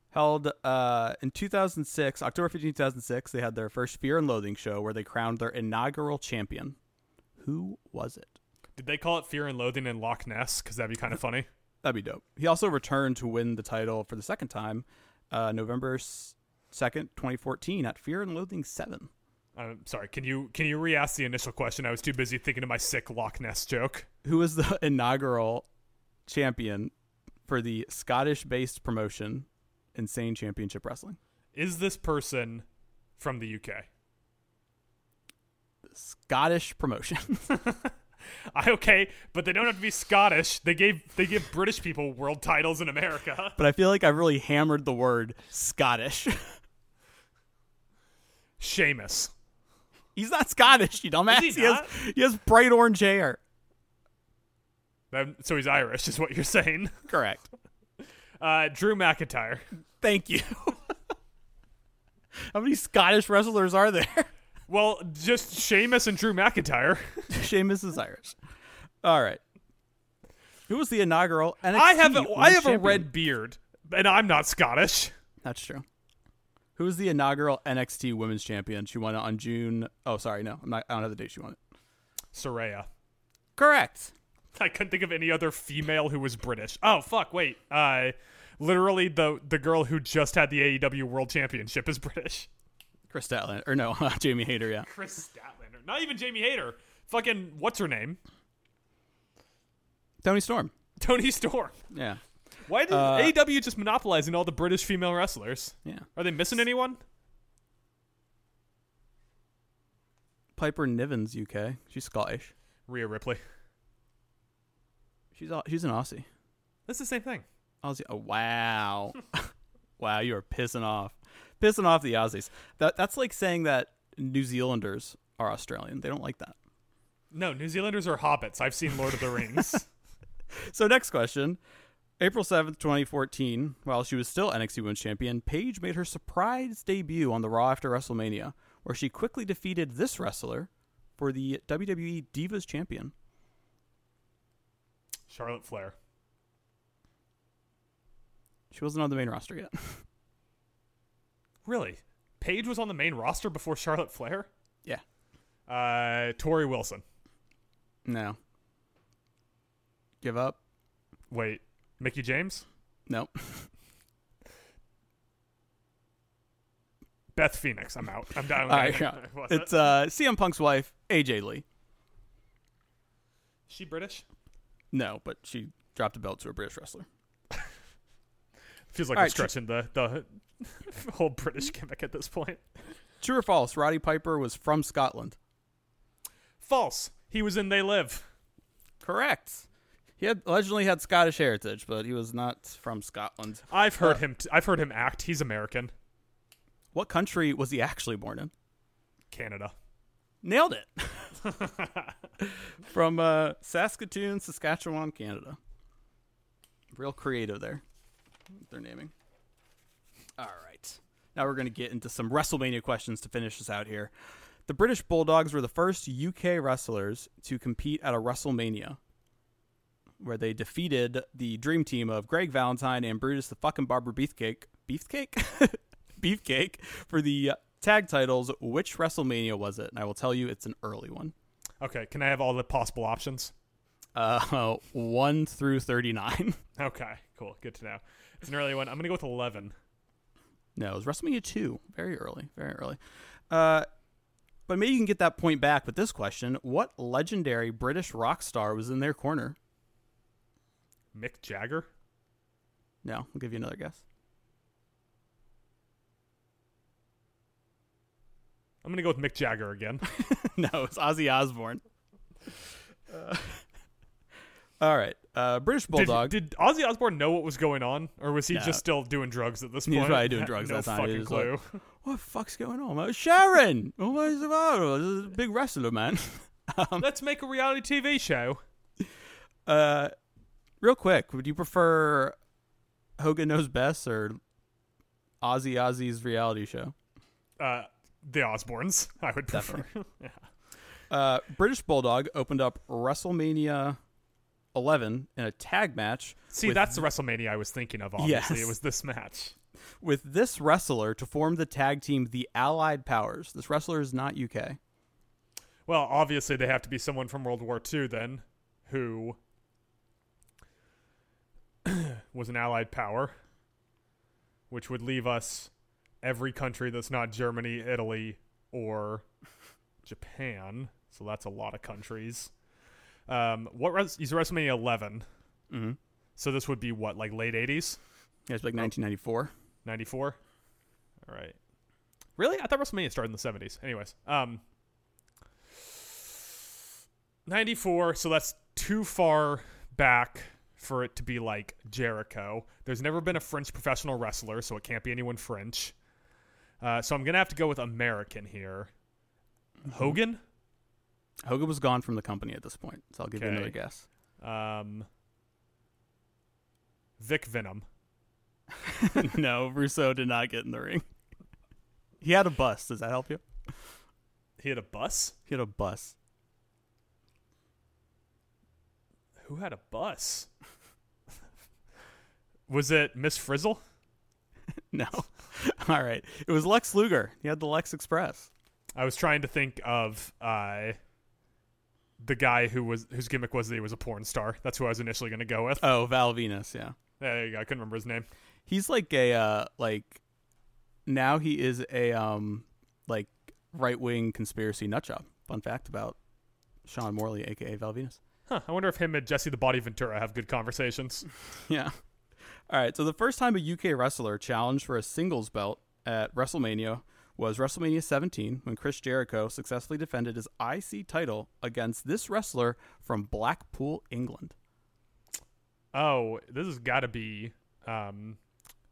held uh, in 2006, October 15, 2006. They had their first Fear and Loathing show where they crowned their inaugural champion. Who was it? Did they call it Fear and Loathing in Loch Ness? Because that'd be kind of funny. That'd be dope. He also returned to win the title for the second time, uh, November second, 2014, at Fear and Loathing Seven. I'm sorry. Can you can you re-ask the initial question? I was too busy thinking of my sick Loch Ness joke. Who was the inaugural champion for the Scottish-based promotion Insane Championship Wrestling? Is this person from the UK? Scottish promotion. I okay, but they don't have to be Scottish. They gave they give British people world titles in America. but I feel like I really hammered the word Scottish. Sheamus. He's not Scottish, you dumbass. Is he has not? he has bright orange hair. Um, so he's Irish, is what you're saying. Correct. Uh, Drew McIntyre. Thank you. How many Scottish wrestlers are there? Well, just Sheamus and Drew McIntyre. Sheamus is Irish. All right. Who was the inaugural NXT I have a, I have a red beard, and I'm not Scottish. That's true. Who was the inaugural NXT Women's Champion? She won it on June. Oh, sorry, no, I'm not. I don't have the date she won it. Saraya. Correct. I couldn't think of any other female who was British. Oh fuck, wait. Uh literally the the girl who just had the AEW World Championship is British. Kris Statlander, or no, Jamie Hayter. Yeah, Kris Statlander. Not even Jamie Hayter. Fucking what's her name? Toni Storm. Toni Storm. Yeah, Why did Uh, AEW just monopolizing all the British female wrestlers? yeah. Are they missing anyone? Piper Nivens, UK. She's Scottish. Rhea Ripley. She's she's an Aussie. That's the same thing. Aussie. Oh wow, wow! You are pissing off, pissing off the Aussies. That that's like saying that New Zealanders are Australian. They don't like that. No, New Zealanders are hobbits. I've seen Lord of the Rings. So next question. April 7th, 2014, while she was still NXT Women's Champion, Paige made her surprise debut on the Raw after WrestleMania, where she quickly defeated this wrestler for the WWE Divas Champion. Charlotte Flair. She wasn't on the main roster yet. Really? Paige was on the main roster before Charlotte Flair? yeah. Uh Torrie Wilson. No. Give up? Wait, Mickie James? No. Beth Phoenix. I'm out. I'm down. All right, yeah. It's it? uh, CM Punk's wife, AJ Lee. she British? No, but she dropped a belt to a British wrestler. Feels like All we're right, tr- stretching the the whole British gimmick at this point. True or false? Roddy Piper was from Scotland. False. He was in They Live. Correct. He had allegedly had Scottish heritage, but he was not from Scotland. I've heard Uh, him. T- I've heard him act. He's American. What country was he actually born in? Canada. Nailed it. from uh, Saskatoon, Saskatchewan, Canada. Real creative there. Their naming. All right. Now we're going to get into some WrestleMania questions to finish this out here. The British Bulldogs were the first UK wrestlers to compete at a WrestleMania, where they defeated the dream team of Greg Valentine and Brutus the fucking Barber Beefcake. Beefcake? Beefcake for the tag titles. Which WrestleMania was it? And I will tell you it's an early one. Okay. Can I have all the possible options? Uh, 1 through 39. Okay. Cool. Good to know. It's an early one. I'm gonna go with 11. No, it was WrestleMania 2. Very early. Very early. Uh, but maybe you can get that point back with this question. What legendary British rock star was in their corner? Mick Jagger. No, I'll give you another guess. I'm gonna go with Mick Jagger again. no, it's Ozzy Osbourne. Uh, all right. Uh, British Bulldog. did Ozzy Osbourne know what was going on, or was he No. just still doing drugs at this He point? was probably doing drugs no that time. He fucking was like- clue. what the fuck's going on? man? Sharon! What is about? This is a big wrestler, man. Let's make a reality TV show. Uh, real quick, would you prefer Hogan Knows Best or Ozzy Ozzy's reality show? Uh, the Osbournes, I would prefer. yeah. Uh, British Bulldog opened up WrestleMania 11 in a tag match. See, that's the WrestleMania I was thinking of. Obviously, Yes. it was this match. with this wrestler to form the tag team, the Allied Powers. This wrestler is not UK. Well, obviously, they have to be someone from World War II then, who was an Allied power, which would leave us every country that's not Germany, Italy, or Japan. So that's a lot of countries. Um, what res- is WrestleMania 11? Mm-hmm. So this would be what, like late 80s, Yeah, it's like 1994. 94? All right. Really? I thought WrestleMania started in the 70s. Anyways, um, 94. So that's too far back for it to be like Jericho. There's never been a French professional wrestler, so it can't be anyone French. Uh, so I'm gonna have to go with American here. Hogan. Hogan was gone from the company at this point, so I'll give you another guess. Um, Vic Venom. no, Russo did not get in the ring. He had a bus. Does that help you? He had a bus. He had a bus. Who had a bus? Was it Miss Frizzle? No. All right. It was Lex Luger. He had the Lex Express. I was trying to think of uh, the guy who was whose gimmick was that he was a porn star. That's who I was initially going to go with. Oh, Val Venis. Yeah. there you go. I couldn't remember his name. He's like a uh like now he is a um like right wing conspiracy nut job. Fun fact about Sean Morley, aka Val Venis. Huh, I wonder if him and Jesse the Body Ventura have good conversations. Yeah. All right. So the first time a UK wrestler challenged for a singles belt at WrestleMania was WrestleMania 17 when Chris Jericho successfully defended his IC title against this wrestler from Blackpool, England. Oh, this has got to be um,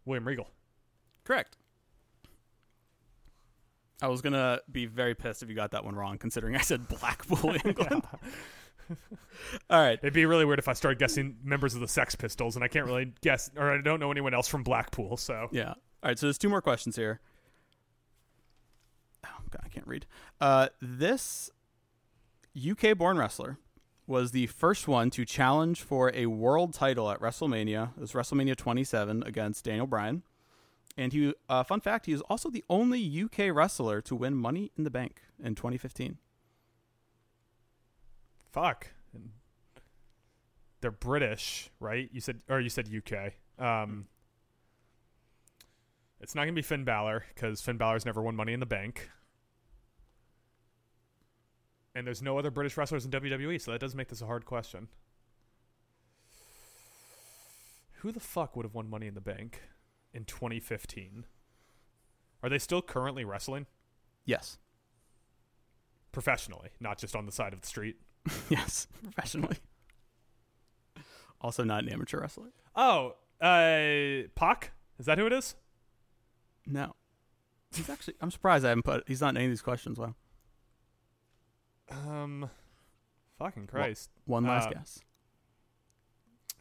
William Regal. Correct. I was gonna be very pissed if you got that one wrong, considering I said Blackpool, England. All right. It'd be really weird if I started guessing members of the Sex Pistols, and I can't really guess, or I don't know anyone else from Blackpool. So Yeah. All right. So there's two more questions here. Oh God, I can't read. Uh, this UK-born wrestler was the first one to challenge for a world title at WrestleMania. It was WrestleMania 27 against Daniel Bryan. And he, uh, fun fact, he is also the only UK wrestler to win Money in the Bank in 2015. Fuck. And they're British, right? You said, or you said UK. Um, it's not gonna be Finn Balor because Finn Balor's never won Money in the Bank. And there's no other British wrestlers in WWE, so that does make this a hard question. Who the fuck would have won Money in the Bank in 2015? Are they still currently wrestling Yes. professionally, not just on the side of the street? yes. Professionally. Also not an amateur wrestler. Oh, uh, Pac? Is that who it is? No. He's actually, I'm surprised I haven't put, he's not in any of these questions. Wow. Um, fucking Christ. One last Uh, guess.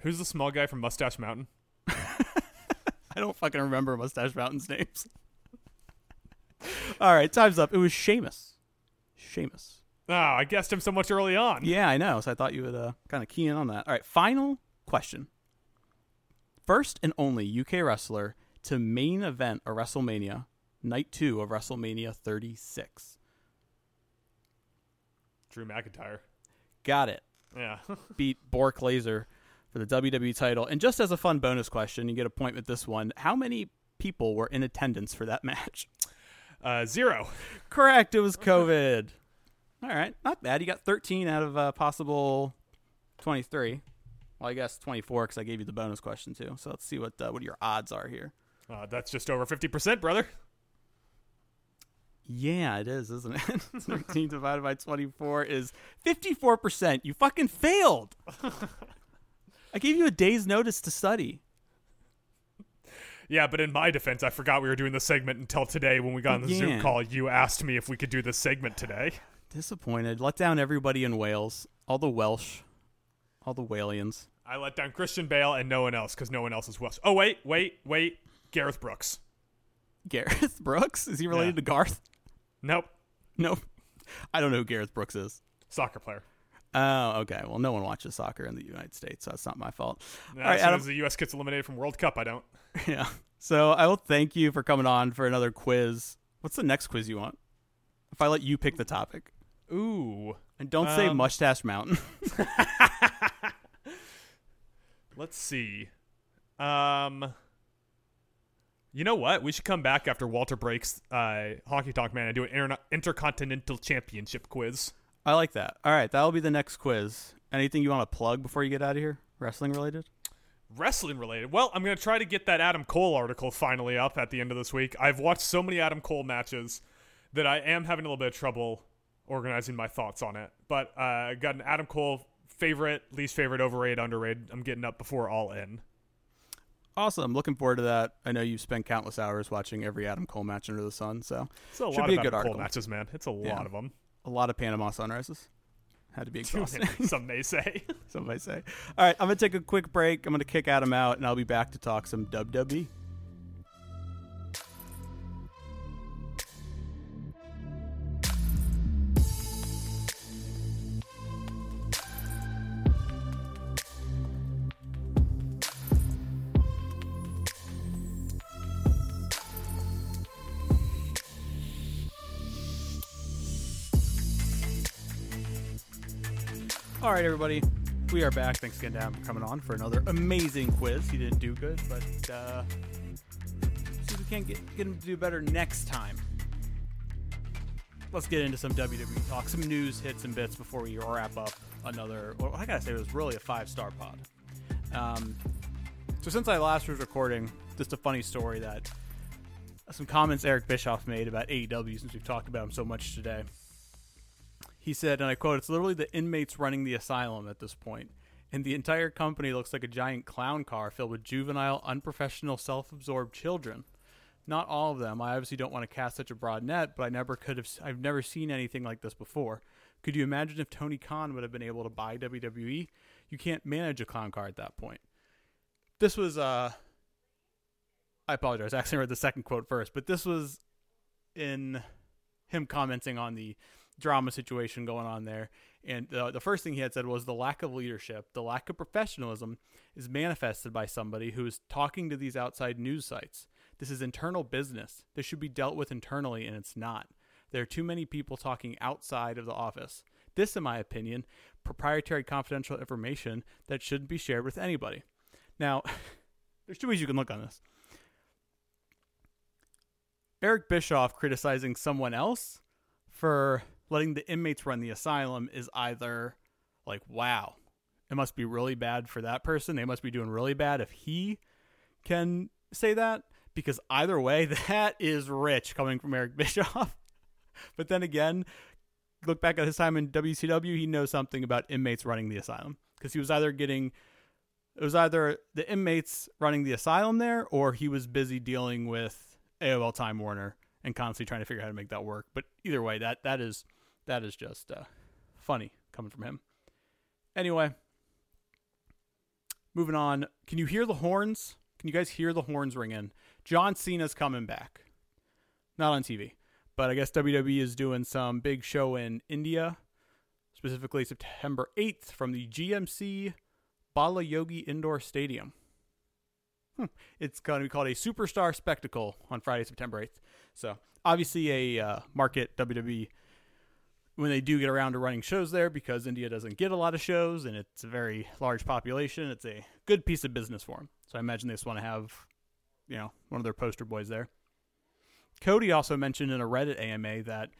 Who's the small guy from Mustache Mountain? I don't fucking remember Mustache Mountain's names. All right, time's up. It was Sheamus. Sheamus. Oh, I guessed him so much early on. Yeah, I know. So I thought you would uh, kind of key in on that. All right, final question. First and only UK wrestler to main event a WrestleMania, night two of WrestleMania 36. Drew McIntyre. Got it. Yeah. Beat Bork Laser for the WWE title. And just as a fun bonus question, you get a point with this one. How many people were in attendance for that match? uh, zero. Correct. It was COVID. All right, not bad. You got 13 out of uh, possible 23. Well, I guess 24 because I gave you the bonus question too. So let's see what uh, what your odds are here. Uh, that's just over 50%, brother. Yeah, it is, isn't it? 13 divided by 24 is 54%. You fucking failed. I gave you a day's notice to study. Yeah, but in my defense, I forgot we were doing the segment until today when we got on the Zoom call. You asked me if we could do this segment today. Disappointed. Let down everybody in Wales. All the Welsh. All the Walians. I let down Christian Bale and no one else because no one else is Welsh. Oh, wait, wait, wait. Gareth Brooks. Gareth Brooks? Is he related Yeah. to Garth? Nope. Nope. I don't know who Gareth Brooks is. Soccer player. Oh, okay. Well, no one watches soccer in the United States, so that's not my fault. As All right, soon Adam. as the U.S. gets eliminated from World Cup, I don't. Yeah. So I will thank you for coming on for another quiz. What's the next quiz you want? If I let you pick the topic, Ooh. and don't say Um, Mustache Mountain. Let's see. Um. You know what? We should come back after Walter breaks uh, Honky Tonk Man and do an inter- intercontinental championship quiz. I like that. All right, that'll be the next quiz. Anything you want to plug before you get out of here? Wrestling related? Wrestling related. Well, I'm going to try to get that Adam Cole article finally up at the end of this week. I've watched so many Adam Cole matches that I am having a little bit of trouble organizing my thoughts on it. But uh, I got an Adam Cole favorite, least favorite, overrated, underrated. I'm getting up before all in. Awesome. Looking forward to that. I know you've spent countless hours watching every Adam Cole match under the sun, so It's a Should lot be of a good Cole article. matches, man. It's a lot Yeah. of them. a lot of Panama sunrises. Had to be exhausting. Some may say. Some may say. All right, I'm gonna take a quick break. I'm gonna kick Adam out, and I'll be back to talk some WWE. Right, everybody, we are back. Thanks again, Dan, for coming on for another amazing quiz. He didn't do good, but uh, see if we can't get, get him to do better next time. Let's get into some WWE talk, some news hits and bits before we wrap up another. Well, I gotta say, it was really a five star pod. Um, so since I last was recording, just a funny story that some comments Eric Bischoff made about AEW since we've talked about him so much today. He said, and I quote, It's literally the inmates running the asylum at this point, and the entire company looks like a giant clown car filled with juvenile, unprofessional, self absorbed children. Not all of them. I obviously don't want to cast such a broad net, but I never could have, I've never seen anything like this before. Could you imagine if Tony Khan would have been able to buy WWE? You can't manage a clown car at that point. This was, uh, I apologize. I actually read the second quote first, but this was in him commenting on the drama situation going on there. And the first thing he had said was the lack of leadership, the lack of professionalism is manifested by somebody who is talking to these outside news sites. This is internal business. This should be dealt with internally, and it's not. There are too many people talking outside of the office. This, in my opinion, proprietary confidential information that shouldn't be shared with anybody. Now, there's two ways you can look on this. Eric Bischoff criticizing someone else for letting the inmates run the asylum is either like, wow, it must be really bad for that person. They must be doing really bad if he can say that. Because either way, that is rich coming from Eric Bischoff. but then again, look back at his time in WCW, he knows something about inmates running the asylum. Because he was either getting it was either the inmates running the asylum there or he was busy dealing with AOL Time Warner and constantly trying to figure out how to make that work. But either way, that that is that is just uh, funny coming from him. Anyway, moving on. Can you hear the horns? Can you guys hear the horns ringing? John Cena's coming back. Not on TV, but I guess WWE is doing some big show in India, specifically September 8th from the GMC Balayogi Indoor Stadium. Hmm. It's going to be called a Superstar Spectacle on Friday, September 8th. So, obviously, a uh, market WWE when they do get around to running shows there because India doesn't get a lot of shows and it's a very large population. It's a good piece of business for them. So, I imagine they just want to have, you know, one of their poster boys there. Cody also mentioned in a Reddit AMA that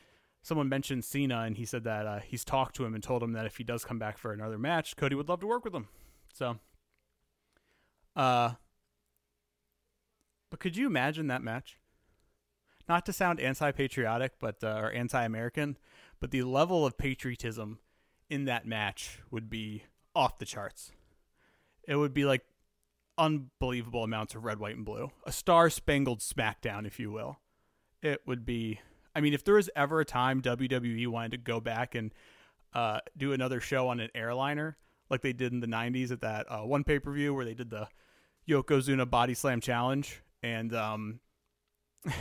someone mentioned Cena and he said that uh, he's talked to him and told him that if he does come back for another match, Cody would love to work with him. So, uh, but could you imagine that match? Not to sound anti-patriotic, but uh, or anti-American, but the level of patriotism in that match would be off the charts. It would be like unbelievable amounts of red, white, and blue. A star-spangled SmackDown, if you will. It would be. I mean, if there was ever a time WWE wanted to go back and uh, do another show on an airliner like they did in the 90s at that uh, one pay per view where they did the Yokozuna Body Slam Challenge. And um,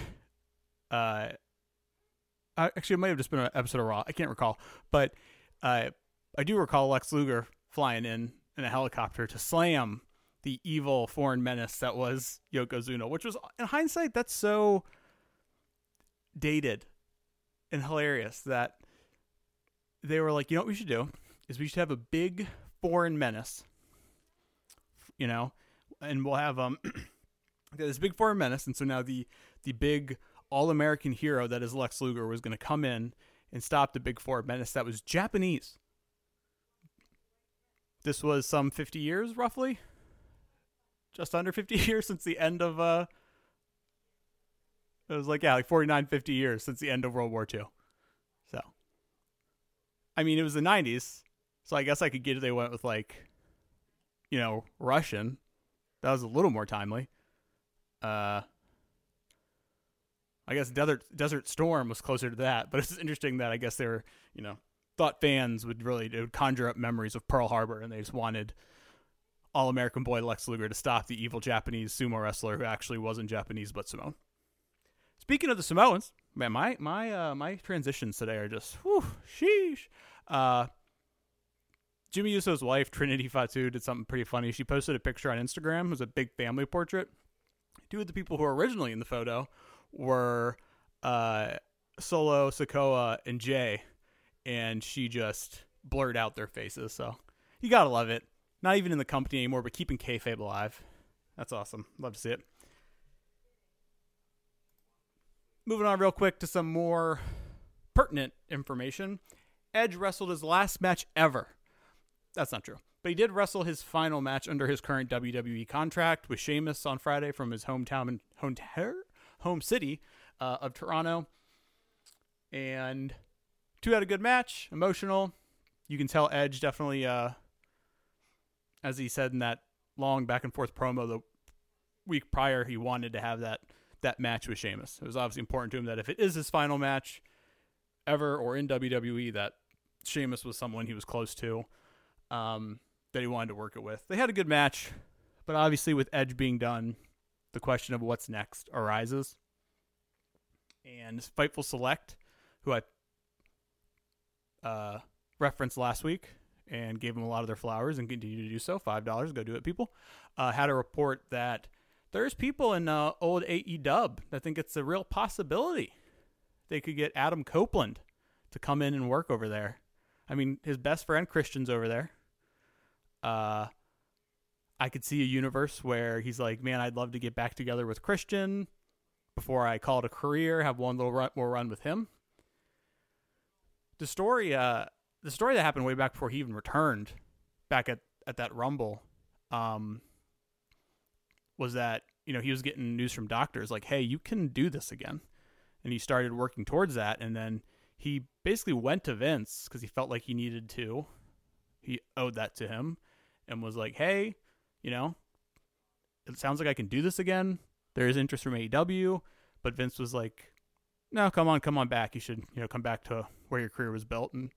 uh, Uh, actually, it might have just been an episode of Raw. I can't recall, but uh, I do recall Lex Luger flying in in a helicopter to slam the evil foreign menace that was Yokozuna, which was in hindsight that's so dated and hilarious that they were like, you know what we should do is we should have a big foreign menace, you know, and we'll have um this big foreign menace, and so now the the big all American hero that is Lex Luger was going to come in and stop the big Four menace that was Japanese. This was some 50 years, roughly, just under 50 years since the end of uh it was like yeah like 49 50 years since the end of world war ii so i mean it was the 90s so i guess i could get it they went with like you know russian. That was a little more timely. Uh i guess desert desert storm was closer to that but it's interesting that i guess they were you know thought fans would really it would conjure up memories of pearl harbor and they just wanted all American boy Lex Luger to stop the evil Japanese sumo wrestler who actually wasn't Japanese but Samoan. Speaking of the Samoans, man, my my uh, my transitions today are just whew, sheesh. Uh, Jimmy Uso's wife Trinity Fatu did something pretty funny. She posted a picture on Instagram. It was a big family portrait. Two of the people who were originally in the photo were uh, Solo, Sikoa, and Jay, and she just blurred out their faces. So you gotta love it not even in the company anymore, but keeping kayfabe alive. That's awesome. Love to see it. Moving on real quick to some more pertinent information. Edge wrestled his last match ever. That's not true. But he did wrestle his final match under his current WWE contract with Sheamus on Friday from his hometown and home, home city uh, of Toronto. And two had a good match, emotional. You can tell Edge definitely uh, as he said in that long back and forth promo the week prior, he wanted to have that that match with Sheamus. It was obviously important to him that if it is his final match ever or in WWE, that Sheamus was someone he was close to, um, that he wanted to work it with. They had a good match, but obviously with Edge being done, the question of what's next arises. And Fightful Select, who I uh, referenced last week, and gave them a lot of their flowers and continue to do so. Five dollars, go do it, people. Uh, had a report that there's people in uh, old AE Dub that think it's a real possibility they could get Adam Copeland to come in and work over there. I mean, his best friend Christian's over there. Uh, I could see a universe where he's like, man, I'd love to get back together with Christian before I call it a career, have one little run, more run with him. The story, uh, the story that happened way back before he even returned back at, at that Rumble um, was that, you know, he was getting news from doctors like, hey, you can do this again. And he started working towards that. And then he basically went to Vince because he felt like he needed to. He owed that to him and was like, hey, you know, it sounds like I can do this again. There is interest from AEW. But Vince was like, no, come on, come on back. You should, you know, come back to where your career was built. And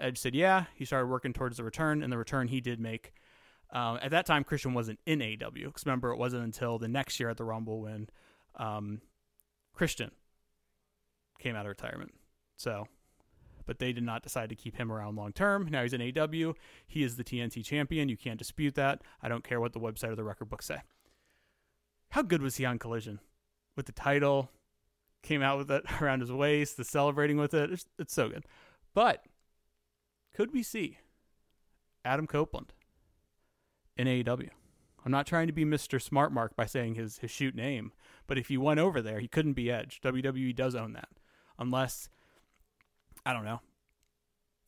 Edge said, yeah. He started working towards the return, and the return he did make. Um, at that time, Christian wasn't in AEW. Because remember, it wasn't until the next year at the Rumble when um, Christian came out of retirement. So, but they did not decide to keep him around long term. Now he's in AEW. He is the TNT champion. You can't dispute that. I don't care what the website or the record book say. How good was he on Collision? With the title, came out with it around his waist, the celebrating with it. It's, it's so good. But could we see Adam Copeland in AEW? I'm not trying to be Mr. Smart Mark by saying his, his shoot name, but if he went over there, he couldn't be Edge. WWE does own that. Unless, I don't know,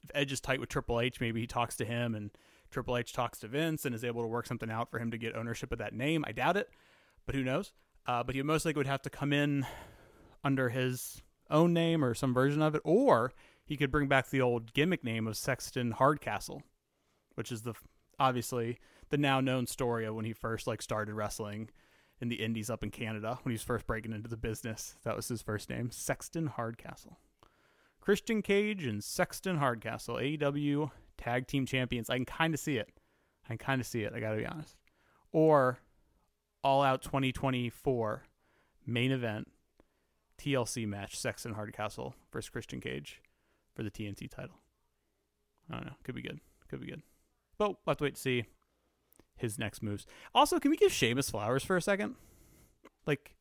if Edge is tight with Triple H, maybe he talks to him and Triple H talks to Vince and is able to work something out for him to get ownership of that name. I doubt it, but who knows? Uh, but he most likely would have to come in under his own name or some version of it, or he could bring back the old gimmick name of Sexton Hardcastle, which is the obviously the now known story of when he first like started wrestling in the indies up in Canada when he was first breaking into the business. That was his first name, Sexton Hardcastle. Christian Cage and Sexton Hardcastle, AEW Tag Team Champions. I can kind of see it. I can kind of see it. I got to be honest. Or All Out 2024 main event TLC match, Sexton Hardcastle versus Christian Cage for the TNT title. I don't know. Could be good. Could be good. But we'll have to wait to see his next moves. Also, can we give Sheamus flowers for a second? Like,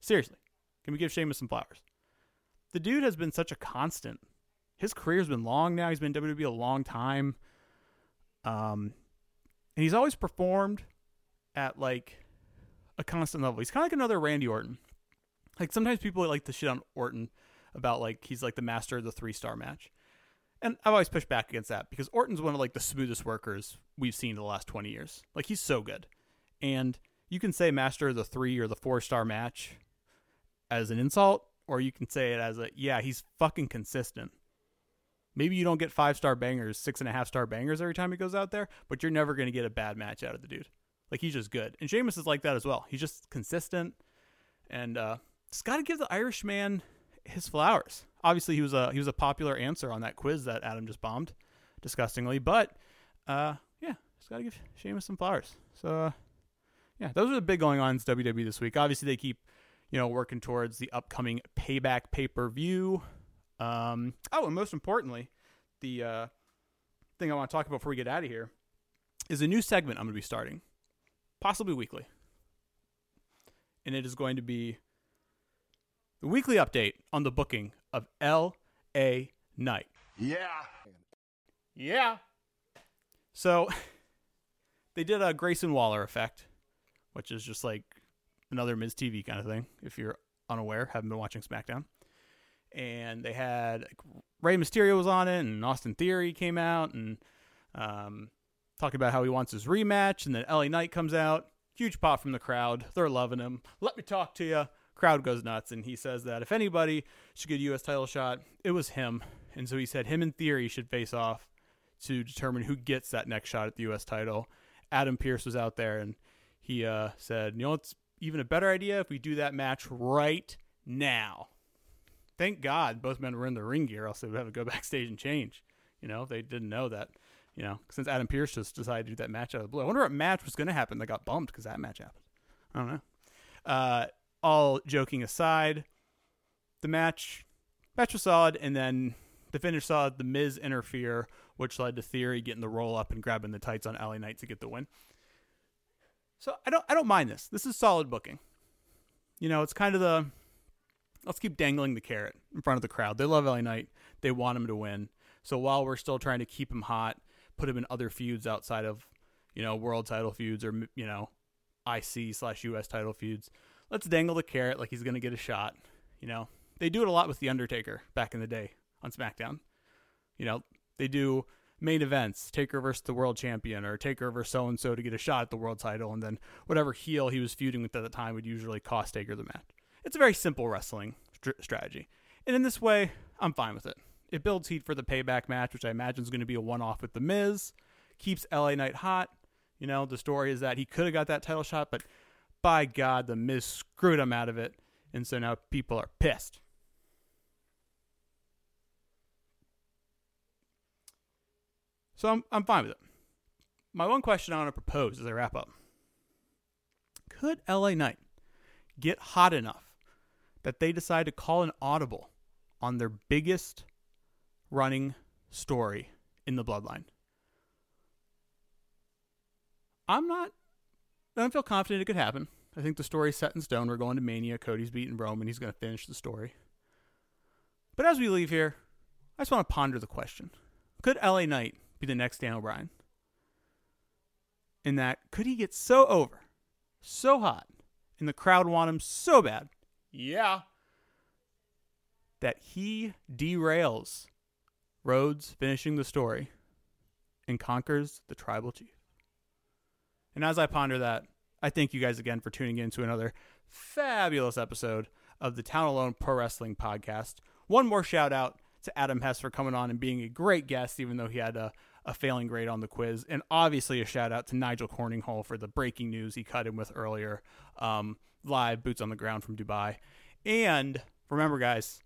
seriously, can we give Sheamus some flowers? The dude has been such a constant. His career's been long now. He's been WWE a long time. Um, and he's always performed at like a constant level. He's kind of like another Randy Orton. Like sometimes people like to shit on Orton about like he's like the master of the three star match. And I've always pushed back against that because Orton's one of like the smoothest workers we've seen in the last 20 years. Like he's so good. And you can say master of the three or the four star match as an insult, or you can say it as a, yeah, he's fucking consistent. Maybe you don't get five star bangers, six and a half star bangers every time he goes out there, but you're never going to get a bad match out of the dude. Like he's just good. And Sheamus is like that as well. He's just consistent. And uh, just got to give the Irishman his flowers. Obviously, he was a he was a popular answer on that quiz that Adam just bombed, disgustingly. But uh, yeah, just gotta give Sheamus some flowers. So uh, yeah, those are the big going ons WWE this week. Obviously, they keep you know working towards the upcoming Payback pay per view. Um, oh, and most importantly, the uh, thing I want to talk about before we get out of here is a new segment I'm going to be starting, possibly weekly, and it is going to be the weekly update on the booking of L.A. Knight. Yeah. Yeah. So they did a Grayson Waller effect, which is just like another Miz TV kind of thing. If you're unaware, haven't been watching SmackDown, and they had like, Rey Mysterio was on it, and Austin Theory came out and um, talking about how he wants his rematch, and then LA Knight comes out, huge pop from the crowd. They're loving him. Let me talk to you. Crowd goes nuts, and he says that if anybody should get a U.S. title shot, it was him. And so he said him and Theory should face off to determine who gets that next shot at the U.S. title. Adam Pearce was out there, and he uh, said, "You know, it's even a better idea if we do that match right now." Thank God both men were in the ring gear, else they would have to go backstage and change. You know, they didn't know that. You know, since Adam Pearce just decided to do that match out of the blue. I wonder what match was going to happen that got bumped because that match happened. I don't know. Uh, all joking aside, the match match was solid, and then the finish saw the Miz interfere, which led to Theory getting the roll up and grabbing the tights on LA Knight to get the win. So I don't I don't mind this. This is solid booking. You know, it's kind of the let's keep dangling the carrot in front of the crowd. They love LA Knight. They want him to win. So while we're still trying to keep him hot, put him in other feuds outside of, you know, world title feuds or you know, IC slash US title feuds, let's dangle the carrot like he's gonna get a shot. You know, they do it a lot with the Undertaker back in the day on SmackDown. You know, they do main events, Taker versus the world champion, or Taker versus so and so to get a shot at the world title, and then whatever heel he was feuding with at the time would usually cost Taker the match. It's a very simple wrestling str- strategy, and in this way, I'm fine with it. It builds heat for the payback match, which I imagine is going to be a one-off with the Miz. Keeps LA Knight hot. You know, the story is that he could have got that title shot, but by God, the Miz screwed him out of it, and so now people are pissed. So I'm I'm fine with it. My one question I want to propose as I wrap up: Could LA Knight get hot enough that they decide to call an audible on their biggest running story in the bloodline? I'm not. I don't feel confident it could happen. I think the story's set in stone. We're going to Mania. Cody's beating Roman. He's going to finish the story. But as we leave here, I just want to ponder the question: Could LA Knight be the next Daniel Bryan? In that, could he get so over, so hot, and the crowd want him so bad? Yeah. That he derails Rhodes finishing the story and conquers the tribal chief. And as I ponder that, I thank you guys again for tuning in to another fabulous episode of the Talent Alone Pro Wrestling Podcast. One more shout out to Adam Hess for coming on and being a great guest, even though he had a, a failing grade on the quiz. And obviously, a shout out to Nigel Cornhole for the breaking news he cut in with earlier, um, live, boots on the ground from Dubai. And remember, guys,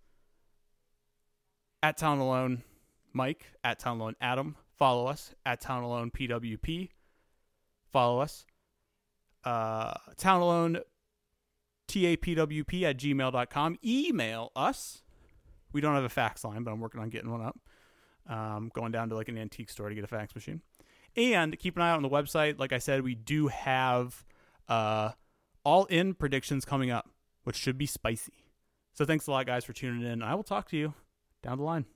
at Talent Alone Mike, at Talent Alone Adam, follow us, at Talent Alone PWP, follow us. Uh, Talent Alone tapwp at gmail.com. Email us. We don't have a fax line, but I'm working on getting one up. Um, going down to like an antique store to get a fax machine. And keep an eye out on the website. Like I said, we do have uh, all in predictions coming up, which should be spicy. So thanks a lot, guys, for tuning in. I will talk to you down the line.